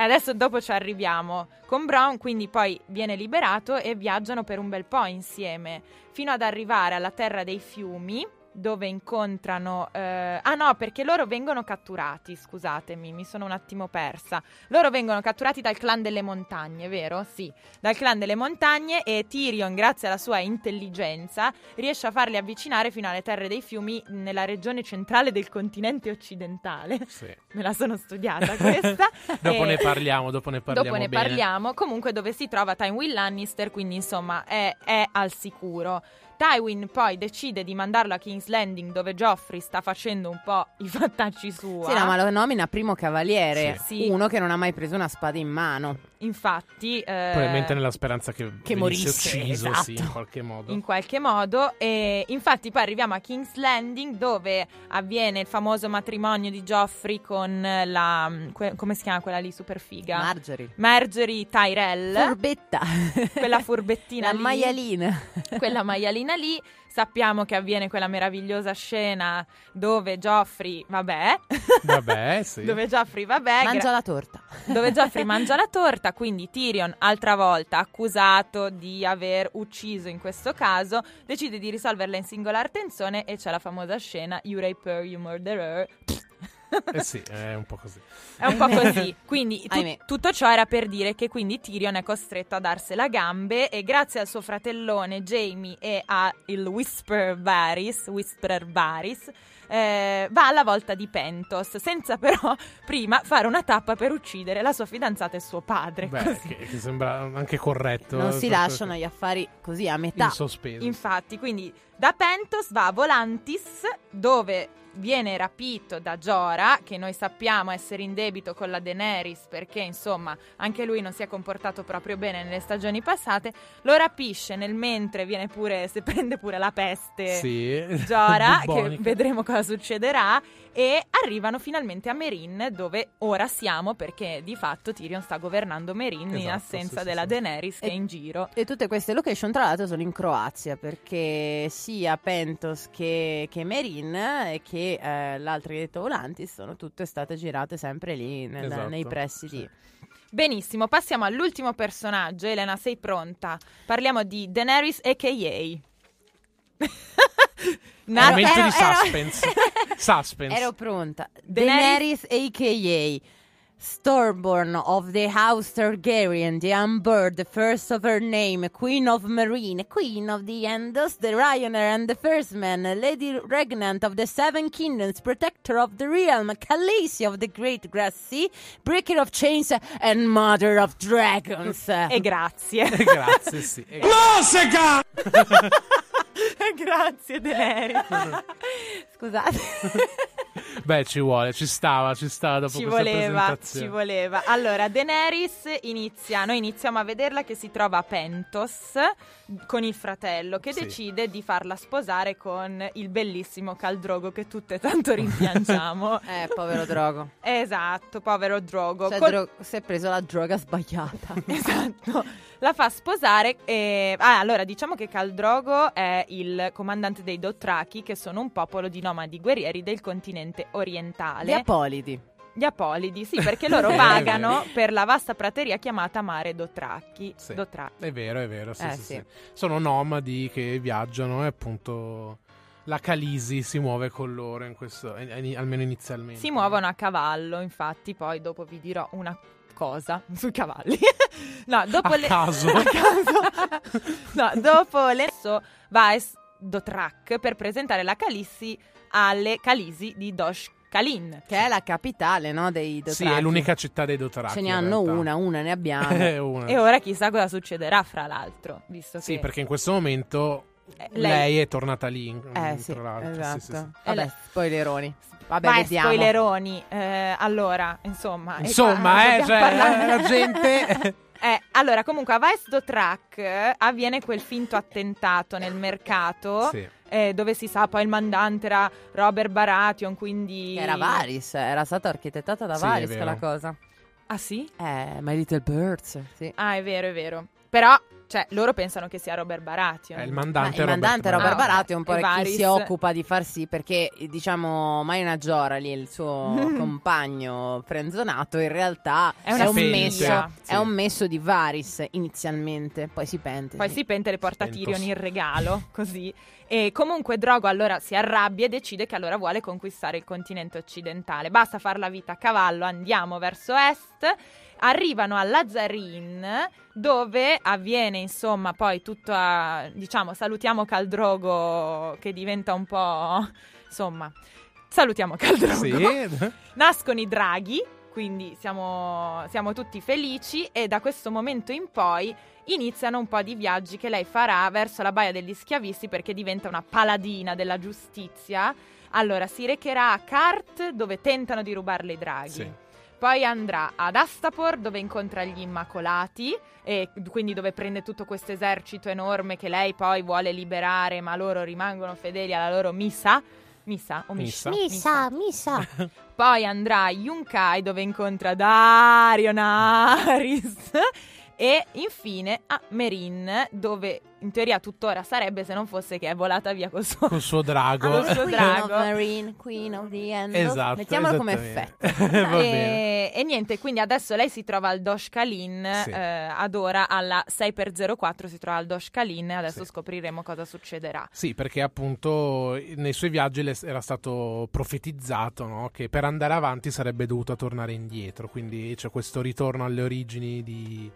Adesso dopo ci arriviamo. Con Brown quindi poi viene liberato e viaggiano per un bel po' insieme, fino ad arrivare alla terra dei fiumi, dove incontrano... eh, ah no, perché loro vengono catturati, scusatemi, mi sono un attimo persa. Loro vengono catturati dal clan delle montagne, vero? Sì, dal clan delle montagne e Tyrion, grazie alla sua intelligenza, riesce a farli avvicinare fino alle terre dei fiumi nella regione centrale del continente occidentale. Sì. Me la sono studiata questa. Dopo E- ne parliamo, dopo ne parliamo Dopo ne bene. parliamo. Comunque dove si trova Tywin Lannister, quindi insomma è, è al sicuro. Tywin poi decide di mandarlo a King's Landing dove Joffrey sta facendo un po' i fattacci sua. Sì, no, ma lo nomina primo cavaliere, Sì. Uno che non ha mai preso una spada in mano. Infatti, eh, Probabilmente nella speranza che, che morisse, ucciso, sì, in esatto. qualche modo. in qualche modo. E infatti poi arriviamo a King's Landing dove avviene il famoso matrimonio di Joffrey con la... que- come si chiama quella lì super figa? Marjorie. Marjorie Tyrell. Furbetta. quella furbettina La lì. maialina. quella maialina lì. Sappiamo che avviene quella meravigliosa scena dove Joffrey, vabbè, Vabbè, sì. dove Joffrey, vabbè, Mangia gra- la torta. dove Joffrey mangia la torta, quindi Tyrion, altra volta accusato di aver ucciso in questo caso, decide di risolverla in singolar tensione e c'è la famosa scena You raper, you murderer. Eh sì, è un po' così. È un po' così. Quindi tu- tutto ciò era per dire che quindi Tyrion è costretto a darsela gambe e grazie al suo fratellone Jamie e al Whisper Varys, Whisperer Varys, eh, va alla volta di Pentos, senza però prima fare una tappa per uccidere la sua fidanzata e suo padre. Beh, Così. che, che sembra anche corretto. Non si Proprio lasciano gli affari così a metà. In sospeso. Infatti, quindi da Pentos va a Volantis, dove viene rapito da Jorah, che noi sappiamo essere in debito con la Daenerys, perché insomma anche lui non si è comportato proprio bene nelle stagioni passate. Lo rapisce nel mentre viene pure, se prende pure la peste. Sì. Jorah, che vedremo cosa succederà, e arrivano finalmente a Merin, dove ora siamo, perché di fatto Tyrion sta governando Merin in Esatto, assenza sì, della sì. Daenerys che E- è in giro. E tutte queste location, tra l'altro, sono in Croazia perché sia Pentos che, che Merin e che eh, l'altro che detto Volantis sono tutte state girate sempre lì nel- Esatto, nei pressi sì. di. Benissimo, passiamo all'ultimo personaggio. Elena, sei pronta? Parliamo di Daenerys a.k.a. Nata- Momento ero- di ero- suspense. suspense. Ero pronta. Daenerys- a.k.a. Stormborn of the House Targaryen, the Unbird, the first of her name, Queen of Marine, Queen of the Endos, the Rioner and the First Man, Lady Regnant of the Seven Kingdoms, Protector of the Realm, Khaleesi of the Great Grass Sea, Breaker of Chains, and Mother of Dragons. E grazie. Grazie, sì. E- grazie, Daenerys. Scusate. Beh, ci vuole, ci stava, ci stava dopo Ci questa voleva, presentazione. ci voleva. Allora, Daenerys inizia, noi iniziamo a vederla che si trova a Pentos con il fratello che Sì. decide di farla sposare con il bellissimo Caldrogo che tutte tanto rimpiangiamo. eh, povero Drogo. esatto, povero Drogo. Cioè, Col- Dro- si è preso la droga sbagliata. Esatto, la fa sposare. E... Ah, allora diciamo che Caldrogo è il comandante dei Dothraki, che sono un popolo di nomadi guerrieri del continente orientale. Gli Apolidi. Gli Apolidi, sì, perché loro vero. per la vasta prateria chiamata Mare Dothraki. Sì. Dothraki. È vero, è vero. Sì, Eh, sì, sì. Sono nomadi che viaggiano e appunto la Calisi si muove con loro, in questo, almeno inizialmente. Si muovono a cavallo, infatti, poi dopo vi dirò una cosa sui cavalli. no, dopo A le... caso. a caso. no, dopo le... va a Dothrak per presentare la Calissi alle Calisi di Dosh Kalin. Che è la capitale, no? Dei Sì, Dothraki. è l'unica città dei Dothraki. Ce ne hanno una, una ne abbiamo. Eh, una. E ora chissà cosa succederà, fra l'altro, visto Sì, che... perché in questo momento Eh, lei... lei- è tornata lì. Eh sì, tra l'altro. esatto. Sì, sì, sì. Vabbè, lei- spoileroni. Vabbè, Vai, vediamo. spoileroni. Eh, allora, insomma... Insomma, qua eh, cioè, parlare- la gente... Eh, Allora, comunque a Vice Dotrack eh, avviene quel finto attentato nel mercato. Sì. eh, dove si sa poi il mandante era Robert Baratheon, quindi... Era Varis, era stata architettata da Sì, Varis quella cosa. Ah sì? Eh, My Little Birds, sì. Ah, è vero, è vero. Però, cioè, loro pensano che sia Robert Baratheon. È il Ma mandante il mandante Robert Robert Baratheon. Baratheon un po' E chi Varys- si occupa di far sì perché diciamo Maina Giora lì il suo compagno frenzonato in realtà È una un messo sì. è un messo di Varis inizialmente poi si pente Poi sì. si pente le porta Pentos. Tyrion in regalo, così. E comunque Drogo allora si arrabbia e decide che allora vuole conquistare il continente occidentale. Basta far la vita a cavallo, andiamo verso est. Arrivano a Lazarin, dove avviene insomma poi tutto a, diciamo, salutiamo Caldrogo che diventa un po', insomma, salutiamo Caldrogo. Sì. Nascono i draghi, quindi siamo, siamo tutti felici e da questo momento in poi iniziano un po' di viaggi che lei farà verso la baia degli schiavisti perché diventa una paladina della giustizia. Allora si recherà a Kart dove tentano di rubarle i draghi. Sì. Poi andrà ad Astapor dove incontra gli Immacolati e quindi dove prende tutto questo esercito enorme che lei poi vuole liberare ma loro rimangono fedeli alla loro missa. Missa o Missa. Missa, missa. poi andrà a Yunkai dove incontra Dario Naris e infine a Merin dove in teoria tuttora sarebbe se non fosse che è volata via col suo... Col suo drago. Col suo Queen drago. of Marine, Queen of the End. Esatto. Mettiamolo come effetto. Va bene. e, e niente, quindi adesso lei si trova al Dosh Kalin, Sì. eh, ad ora alla 6x04 si trova al Dosh Kalin e adesso Sì. scopriremo cosa succederà. Sì, perché appunto nei suoi viaggi le era stato profetizzato no? che per andare avanti sarebbe dovuta tornare indietro, quindi c'è questo ritorno alle origini di,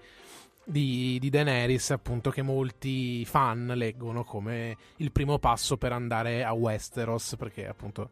di, di Daenerys, appunto, che molti fan leggono come il primo passo per andare a Westeros, perché appunto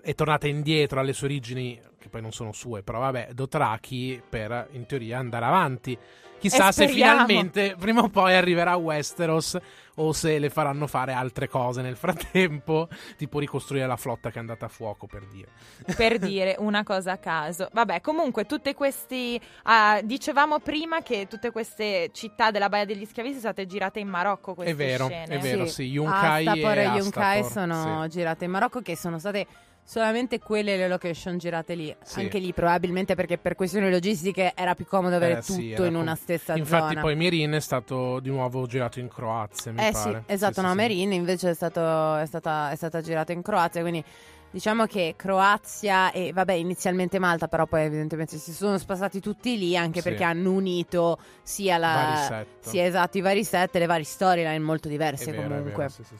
è tornata indietro alle sue origini, che poi non sono sue, però vabbè, Dothraki per in teoria andare avanti. Chissà se finalmente prima o poi arriverà a Westeros o se le faranno fare altre cose nel frattempo, tipo ricostruire la flotta che è andata a fuoco per dire. per dire una cosa a caso. Vabbè, comunque tutte questi ah, dicevamo prima che tutte queste città della Baia degli Schiavisti sono state girate in Marocco queste È vero, scene. è vero, sì, Yunkai Astapor e e Yunkai Astapor, sono girate in Marocco che sono state solamente quelle le location girate lì. Sì. Anche lì probabilmente perché per questioni logistiche era più comodo avere Eh, sì, tutto era in una stessa Infatti zona. poi Mirin è stato di nuovo girato in Croazia, mi eh pare. sì, esatto, Sì, no, sì, sì. Merin invece è, stato- è stata, è stata girata in Croazia, quindi diciamo che Croazia e vabbè inizialmente Malta, però poi evidentemente si sono spostati tutti lì anche Sì. perché hanno unito sia Vari la... set. Sì, esatto, i vari set e le varie storyline molto È diverse vero, è comunque. vero, sì, sì,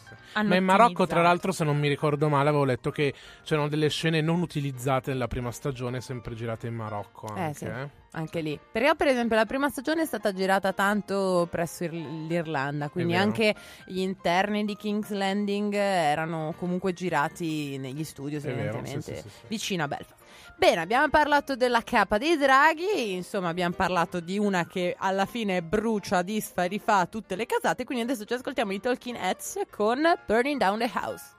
Ma in Marocco, tra l'altro, se non mi ricordo male, avevo letto che c'erano delle scene non utilizzate nella prima stagione, sempre girate in Marocco anche. Eh, sì. eh. Anche lì. Però, per esempio, la prima stagione è stata girata tanto presso Ir- l'Irlanda, quindi vero. anche gli interni di King's Landing erano comunque girati negli studios, È vero, evidentemente, sì, sì, sì, sì. vicino a Belfast. Bene, abbiamo parlato della capa dei draghi, insomma abbiamo parlato di una che alla fine brucia, disfa, rifà tutte le casate, quindi adesso ci ascoltiamo i Talking Heads con Burning Down the House.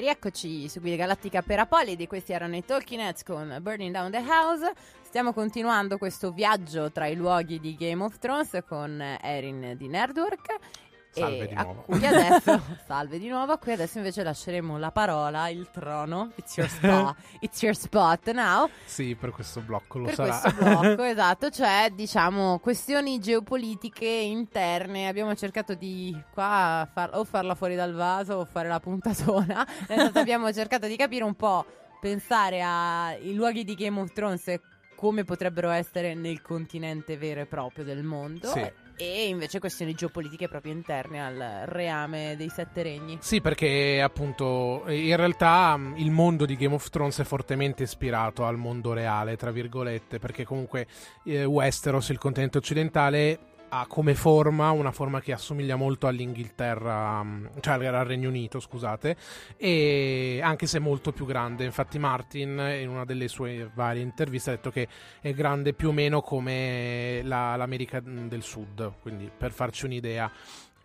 E rieccoci su Guida Galattica per Apolidi, questi erano i Talking Heads con Burning Down the House. Stiamo continuando questo viaggio tra i luoghi di Game of Thrones con Erin di Nerdwork. Salve di a nuovo. cui adesso, salve di nuovo, a cui adesso invece lasceremo la parola, il trono. It's your spot, it's your spot now. Sì, per questo blocco lo per sarà. questo blocco, esatto, cioè diciamo questioni geopolitiche interne. Abbiamo cercato di qua far- o farla fuori dal vaso o fare la puntatona. Abbiamo cercato di capire un po', pensare ai luoghi di Game of Thrones e come potrebbero essere nel continente vero e proprio del mondo. Sì. E invece questioni geopolitiche proprio interne al reame dei sette regni. Sì, perché appunto in realtà mh, il mondo di Game of Thrones è fortemente ispirato al mondo reale, tra virgolette, perché comunque eh, Westeros, il continente occidentale, ha come forma una forma che assomiglia molto all'Inghilterra, mh, cioè al Regno Unito, scusate, e anche se è molto più grande. Infatti Martin in una delle sue varie interviste ha detto che è grande più o meno come la- l'America mh, del Sud, quindi per farci un'idea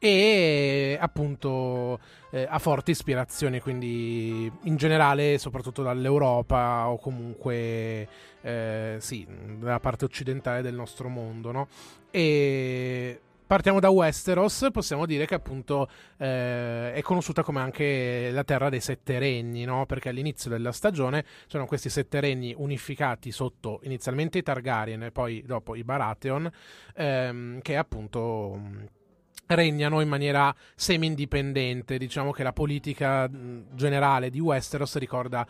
e appunto eh, ha forti ispirazioni quindi in generale soprattutto dall'Europa o comunque eh, sì dalla parte occidentale del nostro mondo no? e partiamo da Westeros possiamo dire che appunto eh, è conosciuta come anche la terra dei sette regni no? perché all'inizio della stagione sono questi sette regni unificati sotto inizialmente i Targaryen e poi dopo i Baratheon ehm, che appunto regnano in maniera semi-indipendente. Diciamo che la politica generale di Westeros ricorda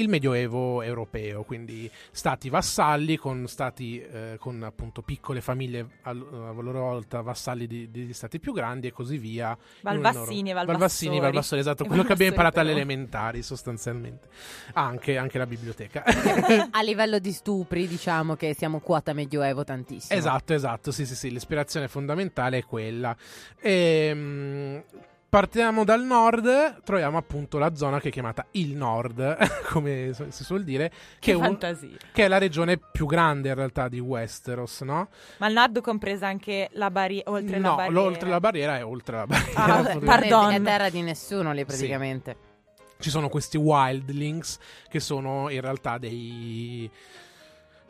il medioevo europeo, quindi stati vassalli con stati eh, con appunto piccole famiglie a loro volta vassalli di- degli stati più grandi e così via. Valvassini, Valvassori. Valvassini, Valvassori, esatto, E quello che abbiamo imparato alle elementari sostanzialmente. Ah, anche, anche la biblioteca. A livello di stupri, diciamo che siamo quota medioevo tantissimo. Esatto, esatto, sì, sì, sì, l'ispirazione fondamentale è quella. Ehm, partiamo dal nord, troviamo appunto la zona che è chiamata il nord, come si suol dire, che, Che è un- fantasia. che è la regione più grande in realtà di Westeros, no? Ma al nord compresa anche la barriera, oltre la no, barriera. lo- oltre la barriera è oltre la barriera. Ah, potremmo- pardon. È terra di nessuno lì praticamente. Ci sono questi wildlings che sono in realtà dei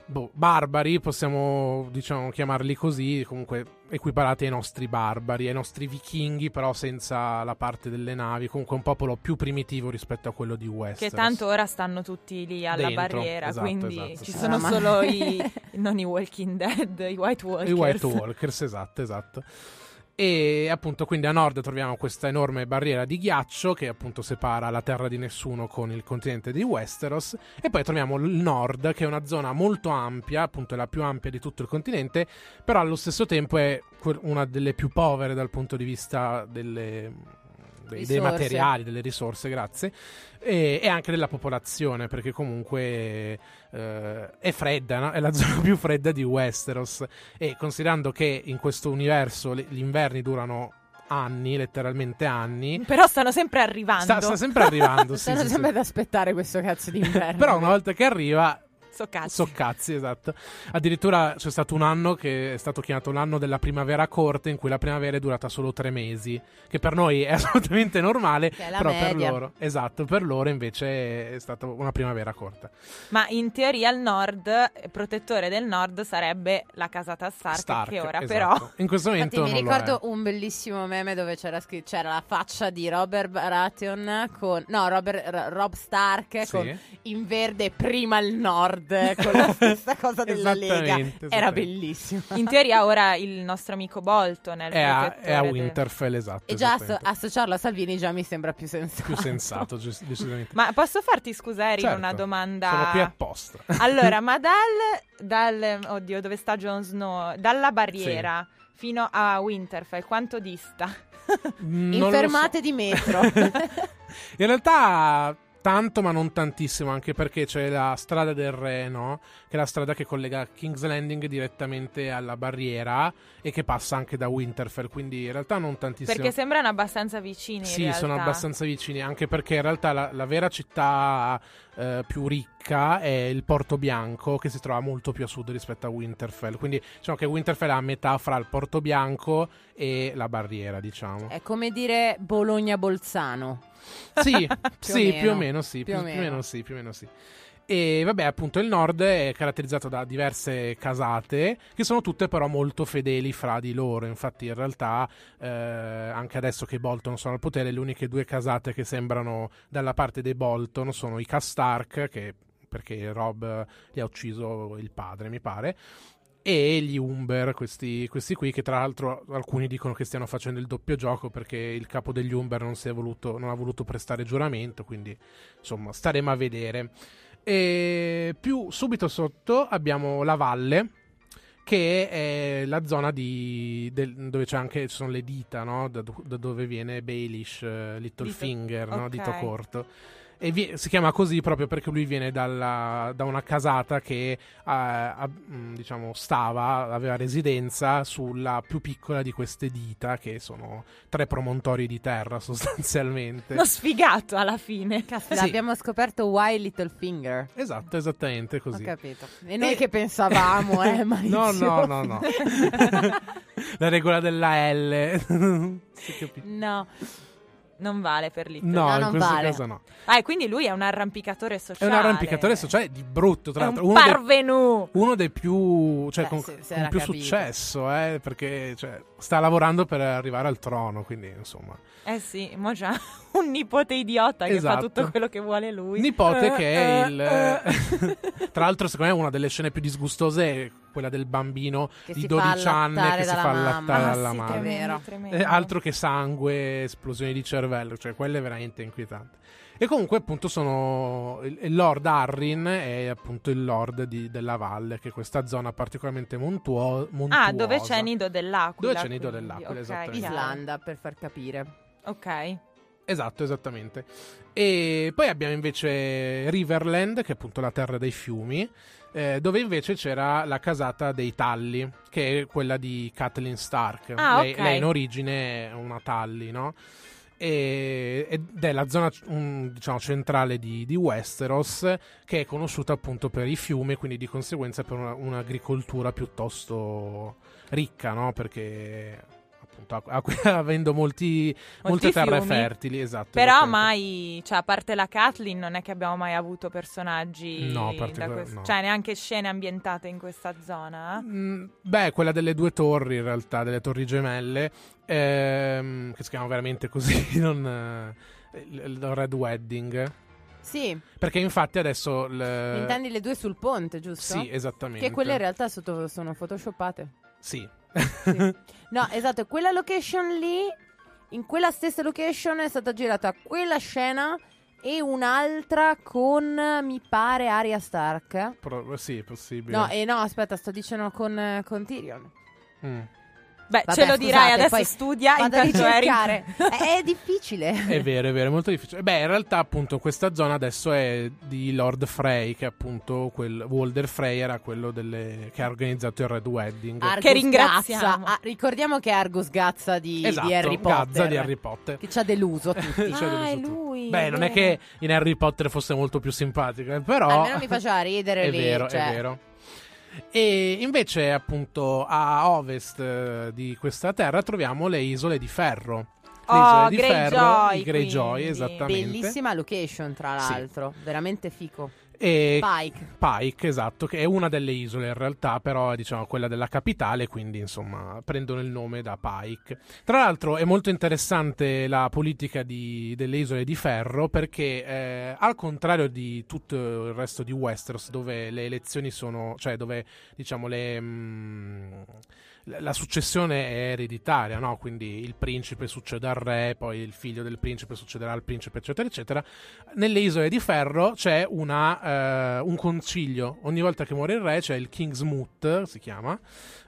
boh, barbari, possiamo diciamo chiamarli così, comunque equiparati ai nostri barbari, ai nostri vichinghi, però senza la parte delle navi, comunque un popolo più primitivo rispetto a quello di Westeros. Che tanto ora stanno tutti lì alla Dentro, barriera, esatto, quindi esatto, ci sì. sono Ah, ma- solo i non i Walking Dead, i White Walkers. I White Walkers, esatto, esatto. E appunto quindi a nord troviamo questa enorme barriera di ghiaccio che appunto separa la terra di nessuno con il continente di Westeros. E poi troviamo il nord che è una zona molto ampia, appunto è la più ampia di tutto il continente, però allo stesso tempo è una delle più povere dal punto di vista delle, dei, dei materiali, delle risorse, grazie, e, e anche della popolazione perché comunque eh, è fredda, no? è la zona più fredda di Westeros e considerando che in questo universo gli inverni durano anni, letteralmente anni, Però stanno sempre arrivando. sta, sta sempre arrivando. sì, Stanno sì, sempre sì. ad aspettare questo cazzo di inverno. Però una volta che arriva So cazzi. So cazzi, esatto. Addirittura c'è stato un anno che è stato chiamato l'anno della primavera corta, in cui la primavera è durata solo tre mesi, che per noi è assolutamente normale, Che è però media. per loro, esatto, per loro invece è stata una primavera corta. Ma in teoria il nord, protettore del nord sarebbe la casata Stark, Stark, che ora esatto. però In questo Infatti momento mi non lo ricordo è. un bellissimo meme dove c'era, scritto, c'era la faccia di Robert Baratheon con no, Robert, R- Rob Stark Sì. con in verde prima il nord con la stessa cosa della Lega. Era bellissimo. in teoria ora il nostro amico Bolton è il È a, è a del- Winterfell, esatto. E già asso- associarlo a Salvini già mi sembra più sensato. più sensato, gius- decisamente. Ma posso farti scusare Certo, una domanda? Sono qui apposta. Allora, ma dal, dal oddio, dove sta Jon Snow? Dalla barriera fino a Winterfell, quanto dista? In so. fermate di metro. In realtà tanto ma non tantissimo anche perché c'è la strada del re, no? Che è la strada che collega King's Landing direttamente alla barriera e che passa anche da Winterfell, quindi in realtà non tantissimo. Perché sembrano abbastanza vicini in Sì, sono abbastanza vicini, anche perché in realtà la, la vera città eh, più ricca è il Porto Bianco che si trova molto più a sud rispetto a Winterfell. Quindi diciamo che Winterfell è a metà fra il Porto Bianco e la barriera, diciamo. È come dire Bologna-Bolzano. Sì, Più o sì, meno. più o meno sì, Più più, o più o meno. meno sì, più o meno sì. E vabbè, appunto, il nord è caratterizzato da diverse casate che sono tutte però molto fedeli fra di loro. Infatti, in realtà, eh, anche adesso che i Bolton sono al potere, le uniche due casate che sembrano dalla parte dei Bolton sono i Castark, che perché Rob gli ha ucciso il padre, mi pare. E gli Umber, questi, questi qui, che tra l'altro alcuni dicono che stiano facendo il doppio gioco perché il capo degli Umber non, voluto, non ha voluto prestare giuramento, quindi insomma staremo a vedere. E più subito sotto abbiamo la valle, che è la zona di, del- dove c'è anche, ci sono le dita, no? da, da dove viene Baelish, eh, Littlefinger, no? ok. dito corto. E vi- si chiama così proprio perché lui viene dalla- da una casata che eh, ha- mh, diciamo, stava, aveva residenza sulla più piccola di queste dita, che sono tre promontori di terra sostanzialmente. Uno sfigato alla fine. Caspita, Sì. abbiamo scoperto Why Littlefinger. Esatto, esattamente così. Ho capito. E noi E- che pensavamo, eh, No, maliziosi. no, no, no. La regola della L. Si. No, non vale per lì. No, No, in non questo vale. caso no. Ah, e quindi lui è un arrampicatore È sociale. un arrampicatore sociale di brutto, tra È l'altro. un Uno dei, parvenu. uno dei più, cioè, Beh, con, si- si con più capito. successo, eh, perché cioè, sta lavorando per arrivare al trono, quindi insomma. Eh sì, mo c'ha un nipote idiota che Esatto. fa tutto quello che vuole lui. Nipote che è Eh, il... eh. Tra l'altro secondo me una delle scene più disgustose è quella del bambino Che di si fa 12 anni che si fa allattare Ah, dalla sì, mamma. è vero. Eh, altro che sangue, esplosioni di cervello, cioè quello è veramente inquietante. E comunque appunto sono il, Lord Arrin è appunto il Lord di- della valle, che è questa zona particolarmente montuo- montuosa. Ah, dove c'è Nido dell'Aquila. Dove c'è Nido quindi, dell'Aquila, ok, esattamente. Islanda, per far capire. Ok. Esatto, esattamente. E poi abbiamo invece Riverland, che è appunto la terra dei fiumi, eh, dove invece c'era la casata dei Talli, che è quella di Kathleen Stark. Ah, lei, ok. lei in origine è una Talli, no? Ed è la zona diciamo centrale di, di Westeros che è conosciuta appunto per i fiumi quindi di conseguenza per una- un'agricoltura piuttosto ricca no? perché appunto avendo molti, molte terre fiumi. fertili esatto Però mai, cioè a parte la Kathleen, non è che abbiamo mai avuto personaggi. No, particolar- quest- no. Cioè neanche scene ambientate in questa zona. Mm, Beh, quella delle due torri, in realtà, delle torri gemelle, ehm, che si chiamano veramente così, non, eh, il, Red Wedding. Sì, Perché infatti adesso... il- intendi le due sul ponte, giusto? Sì, esattamente. Che quelle in realtà sotto- sono photoshoppate. Sì. No, esatto, quella location lì, in quella stessa location è stata girata quella scena e un'altra con, mi pare, Arya Stark. Pro- sì, è possibile. No, e no, aspetta, sto dicendo con, eh, con Tyrion. Mm. Beh, Vabbè, ce lo dirai scusate, adesso poi studia a intanto Eric- ricercare. è, è difficile. È vero, è vero, è molto difficile. Beh, in realtà, appunto, questa zona adesso è di Lord Frey, che appunto quel Walder Frey era quello delle- che ha organizzato il Red Wedding. Argus Che ringraziamo. Ah, ricordiamo che è Argus Gazza di, esatto, di Harry Potter. Gazza di Harry Potter. Che ci ha deluso tutti. Ci ha Ah, deluso è tutti. lui, Beh, non è vero. che in Harry Potter fosse molto più simpatico, eh, però... Almeno mi faceva ridere è lì. vero, cioè. è vero. E invece, appunto, a ovest eh, di questa terra troviamo le isole di ferro. Le Oh, isole di ferro, Greyjoy, i Greyjoy, esattamente. Bellissima location, tra Sì. l'altro. Veramente fico. E Pike. Pike, esatto, che è una delle isole in realtà, però è diciamo quella della capitale, quindi insomma prendono il nome da Pike. Tra l'altro è molto interessante la politica di- delle isole di ferro perché eh, al contrario di tutto il resto di Westeros dove le elezioni sono, cioè dove diciamo le... mm, la successione è ereditaria, no? quindi il principe succede al re, poi il figlio del principe succederà al principe, eccetera, eccetera. Nelle isole di ferro c'è una, eh, un concilio. Ogni volta che muore il re c'è il Kingsmoot, si chiama,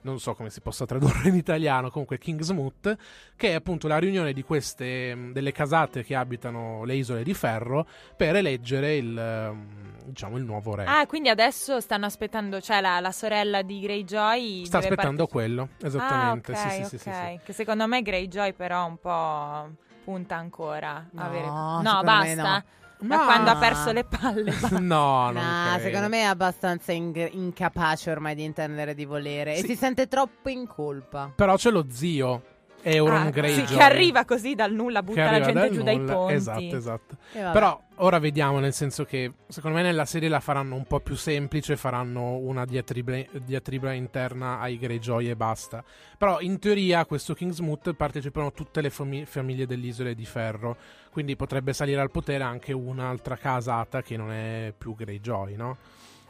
non so come si possa tradurre in italiano, comunque Kingsmoot, che è appunto la riunione di queste, mh, delle casate che abitano le isole di ferro per eleggere il, ehm, diciamo, il nuovo re. Ah, quindi adesso stanno aspettando, cioè la, la sorella di Greyjoy Sta aspettando parteci- quello, esattamente. Ah, ok, sì, sì, ok. sì, sì, sì. Che secondo me Greyjoy però un po' punta ancora. a No, avere... no basta. No. Da Ma- quando ha perso le palle. no, non Nah, credo. secondo me è abbastanza ing- incapace ormai di intendere di volere Sì. e si sente troppo in colpa. Però c'è lo zio, Euron Ah, Greyjoy. sì, che arriva così dal nulla, butta la gente giù dai nulla. ponti. Esatto, esatto. Però ora vediamo, nel senso che secondo me nella serie la faranno un po' più semplice, faranno una diatriba, diatriba interna ai Greyjoy e basta. Però in teoria a questo Kingsmoot partecipano tutte le fami- famiglie delle Isole di Ferro, quindi potrebbe salire al potere anche un'altra casata che non è più Greyjoy, no?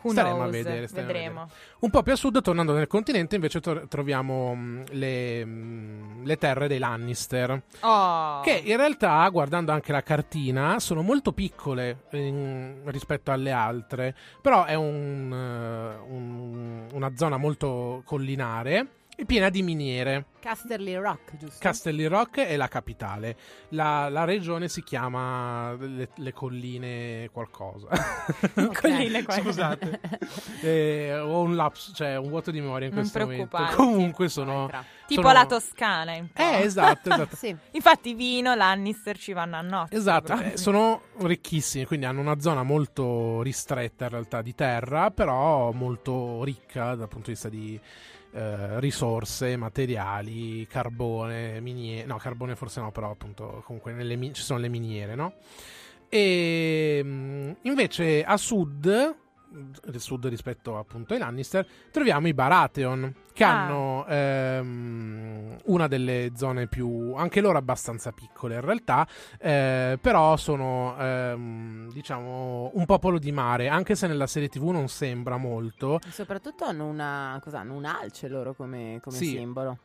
Staremo a vedere, staremo a vedremo. Un po' più a sud, tornando nel continente, invece tro- troviamo mh, le, mh, le terre dei Lannister. Oh. Che in realtà, guardando anche la cartina, sono molto piccole in- rispetto alle altre. Però è un, eh, un- una zona molto collinare e piena di miniere. Casterly Rock, giusto? Castelli Rock è la capitale. La, la regione si chiama le, le colline qualcosa. Ok. Colline qua. Scusate. Eh, ho un lapsus, cioè un vuoto di memoria in Non questo momento. preoccuparti. Comunque sono. Tipo sono- la Toscana. un po'. Eh, esatto, esatto. Sì. Infatti vino, Lannister ci vanno a notte. Esatto, eh, sono ricchissimi, quindi hanno una zona molto ristretta in realtà di terra, però molto ricca dal punto di vista di eh, risorse, materiali, carbone, miniere, no carbone forse no, però appunto comunque nelle mi- ci sono le miniere, no? E mh, invece a sud, a sud rispetto appunto ai Lannister, troviamo i Baratheon, che Ah. hanno ehm, una delle zone più, anche loro abbastanza piccole in realtà, eh, però sono ehm, diciamo un popolo di mare, anche se nella serie tv non sembra molto. E Soprattutto hanno una cosa, hanno un alce loro come, come Sì. simbolo.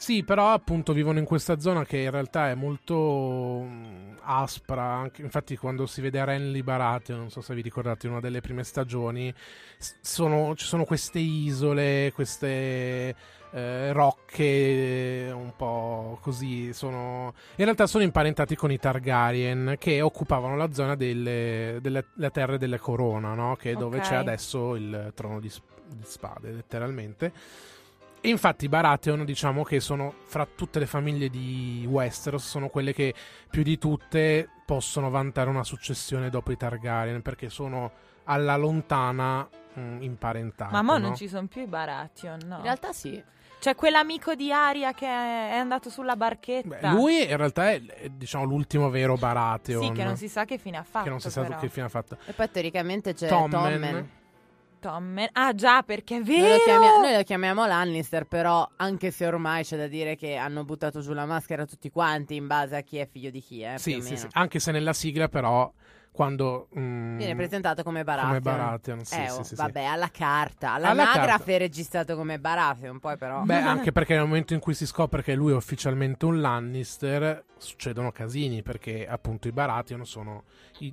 Sì, però appunto vivono in questa zona che in realtà è molto mm, aspra. Anche, infatti, quando si vede a Renly Baratheon, non so se vi ricordate, in una delle prime stagioni, sono- ci sono queste isole, queste eh, rocche un po' così. Sono, in realtà sono imparentati con i Targaryen che occupavano la zona delle, delle- le terre delle corona, no? che è dove Ok. c'è adesso il trono di, sp- di spade, letteralmente. E infatti i Baratheon diciamo che sono fra tutte le famiglie di Westeros sono quelle che più di tutte possono vantare una successione dopo i Targaryen perché sono alla lontana mh, imparentate. Ma mo no? non ci sono più i Baratheon, no? In realtà sì. C'è quell'amico di Aria che è andato sulla barchetta. Beh, lui in realtà è, è, diciamo l'ultimo vero Baratheon. Sì, che non si sa che fine ha fatto. che non si sa però. che fine ha fatto. E poi teoricamente c'è Tommen. Tommen. Tommen. Ah, già, perché è Noi vero. lo, chiamia- noi lo chiamiamo Lannister, però anche se ormai c'è da dire che hanno buttato giù la maschera tutti quanti in base a chi è figlio di chi, eh, Sì, sì, sì. Anche se nella sigla però quando mh, Viene presentato come Baratheon. come Baratheon, sì, eh, sì, oh, sì, sì. vabbè, alla carta. Alla L'anagrafe carta. è registrato come Baratheon, poi però... Beh, anche perché nel momento in cui si scopre che lui è ufficialmente un Lannister, succedono casini, perché appunto i Baratheon sono i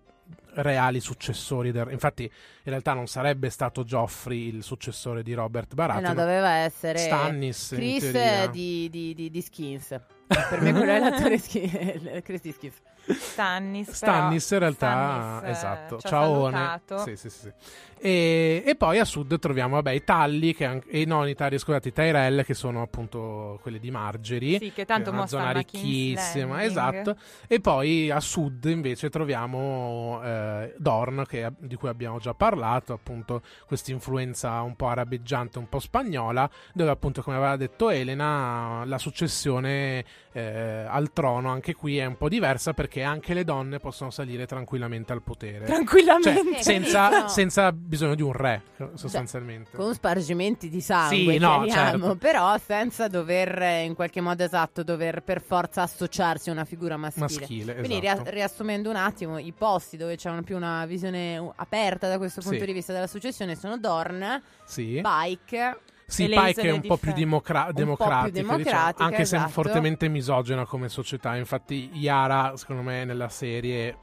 reali successori del... Infatti, in realtà non sarebbe stato Joffrey il successore di Robert Eh Baratheon. no, doveva essere Stannis, Chris di, di, di, di Skins. Per me quello è l'attore Skin- Chris di Skins. Stannis. però- Stannis in realtà, Stannis, eh, esatto, ci ha ciaone. salutato. Sì, sì, sì, sì. E, e poi a sud troviamo, vabbè, i Talli, che e non i Talli, scusate, i Tyrell, che sono appunto quelli di Margery. Sì, che tanto è una zona ricchissima, esatto. E poi a sud invece troviamo eh, Dorn, che- di cui abbiamo già parlato, appunto questa influenza un po' arabeggiante, un po' spagnola, dove appunto, come aveva detto Elena, la successione eh, al trono anche qui è un po' diversa perché anche le donne possono salire tranquillamente al potere. Cioè, Tranquillamente. Eh, senza, capito? senza bisogno di un re, sostanzialmente. Con spargimenti di sangue, Sì, no, certo. però senza dover in qualche modo esatto, dover per forza associarsi a una figura maschile. Maschile, Quindi ria- esatto. riassumendo un attimo, i posti dove c'è una- più una visione aperta da questo punto Sì. di vista della successione sono Dorn, Sì. Pike, Sì, Pike è un po' più dimocra- po' più democratica, diciamo, democratica, anche se esatto. fortemente misogena come società. Infatti, Yara, secondo me, nella serie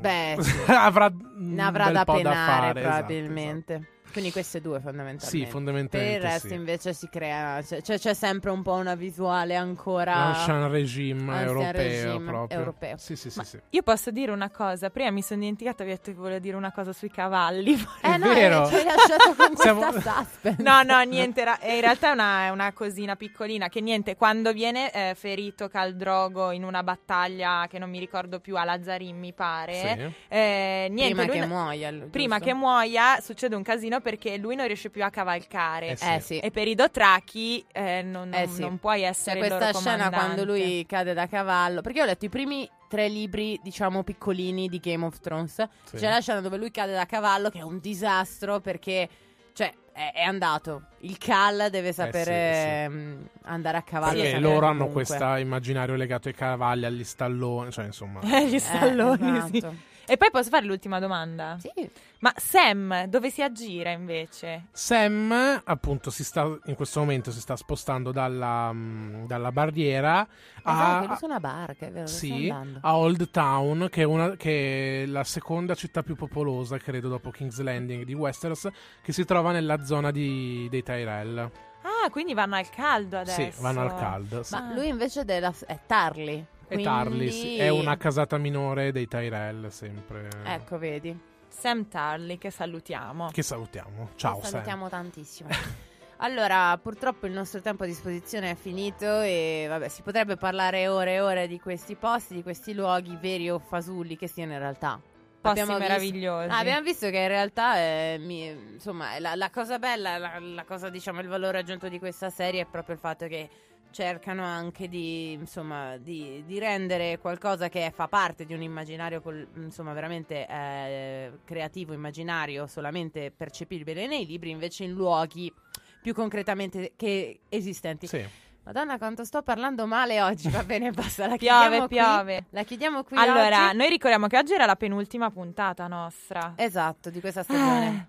Beh, sì. avrà ne avrà da penare esatto, probabilmente. esatto. Quindi queste due fondamentalmente. Sì, Per fondamentalmente il resto sì. invece si crea, cioè, cioè c'è sempre un po' una visuale ancora... L'ancien regime Ancien europeo regime proprio. europeo. Sì, sì, sì, sì. Io posso dire una cosa, prima mi sono dimenticata, vi ho detto che volevo dire una cosa sui cavalli. Eh È no, vero. eh, ci hai lasciato con Siamo- questa suspense. No, no, niente, era- in realtà è una, è una cosina piccolina che niente, quando viene eh, ferito Caldrogo in una battaglia che non mi ricordo più a Lazzarin mi pare, Sì. eh, niente, Prima lui che muoia. giusto? prima che muoia succede un casino perché lui non riesce più a cavalcare. Eh sì. Eh sì. E per i Dothraki eh, non, Eh non- sì. non puoi C'è essere il questa scena quando lui cade da cavallo. Perché io ho letto i primi tre libri, diciamo, piccolini di Game of Thrones. Sì. C'è la scena dove lui cade da cavallo, che è un disastro perché, cioè, è, andato. Il Cal deve sapere mm, andare a cavallo. Perché loro hanno questo immaginario legato ai cavalli, agli stalloni, cioè insomma. Eh, gli Eh, stalloni, sì. E poi posso fare l'ultima domanda? Sì. Ma Sam, dove si aggira invece? Sam, appunto, si sta, in questo momento si sta spostando dalla, mm, dalla barriera Esatto, a, su una barca, è vero, sì, a Old Town, che è, una, che è la seconda città più popolosa, credo, dopo King's Landing di Westeros, che si trova nella zona di- dei Tyrell. Ah, quindi vanno al caldo adesso. Sì, vanno al caldo. sì. Ma lui invece della, è Tarly. E Tarly, quindi- sì, è una casata minore dei Tyrell, sempre. Ecco, vedi. Sam Tarly, che salutiamo. Che salutiamo. Ciao, Sam. salutiamo tantissimo. Allora, purtroppo il nostro tempo a disposizione è finito e vabbè, si potrebbe parlare ore e ore di questi posti, di questi luoghi veri o fasulli che siano in realtà. Posti Abbiamo visto- meravigliosi. Ah, abbiamo visto che in realtà eh, mi- insomma, la, la cosa bella, la, la cosa diciamo il valore aggiunto di questa serie è proprio il fatto che cercano anche di insomma di, di rendere qualcosa che fa parte di un immaginario col- insomma veramente eh, creativo immaginario solamente percepibile nei libri invece in luoghi più concretamente che esistenti Sì. Madonna quanto sto parlando male oggi va bene basta la Piove, chiudiamo qui. piove. la chiudiamo qui Allora, oggi. noi ricordiamo che oggi era la penultima puntata nostra. esatto di questa stagione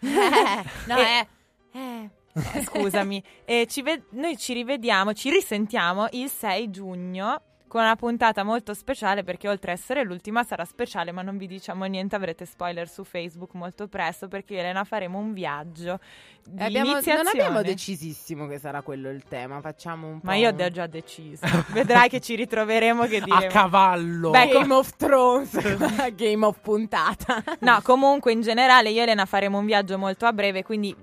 Eh, Eh, no, eh. Eh. scusami. E ci ve- noi ci rivediamo, ci risentiamo il 6 giugno con una puntata molto speciale perché oltre a essere l'ultima sarà speciale, ma non vi diciamo niente, avrete spoiler su Facebook molto presto perché io e Elena faremo un viaggio di Abbiamo- non abbiamo decisissimo che sarà quello il tema. Facciamo un po'. Ma io ho già deciso. Vedrai che ci ritroveremo che A diremo. cavallo. Beh, Game of Thrones, Game of puntata. No, comunque in generale io e Elena faremo un viaggio molto a breve, quindi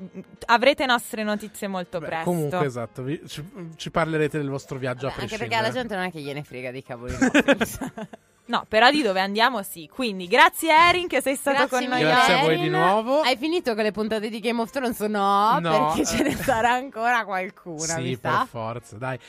avrete nostre notizie molto Beh, presto. comunque, esatto, vi- ci, ci parlerete del vostro viaggio a Anche prescindere. perché alla gente non è che gliene frega di cavoli nostri. No, però di dove andiamo sì. Quindi grazie Erin che sei stato Grazie con noi. Grazie a voi Erin. di nuovo. Hai finito con le puntate di Game of Thrones? No, No, perché ce ne eh. sarà ancora qualcuna, Sì, per forza, dai.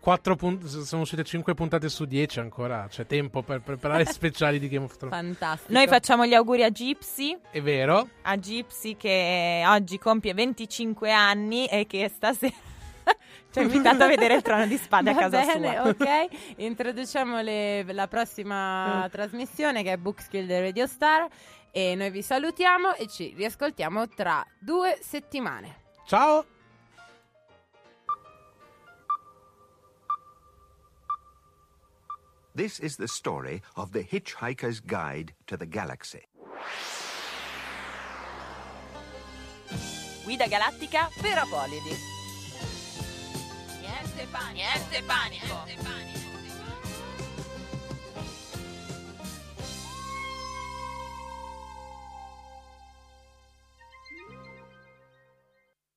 Quattro punt- sono uscite 5 puntate su 10 ancora. C'è tempo per preparare speciali di Game of Thrones. Fantastico. Noi facciamo gli auguri a Gypsy, È vero? a Gypsy che oggi compie 25 anni e che stasera ci ha invitato a vedere il trono di spade a Va casa bene, sua. ok. Introduciamo le- la prossima trasmissione che è Bookskill del Radio Star. E noi vi salutiamo e ci riascoltiamo tra due settimane. Ciao! This is the story of the Hitchhiker's Guide to the Galaxy. Guida galattica per Apolidi. Niente panico. Niente. Niente panico.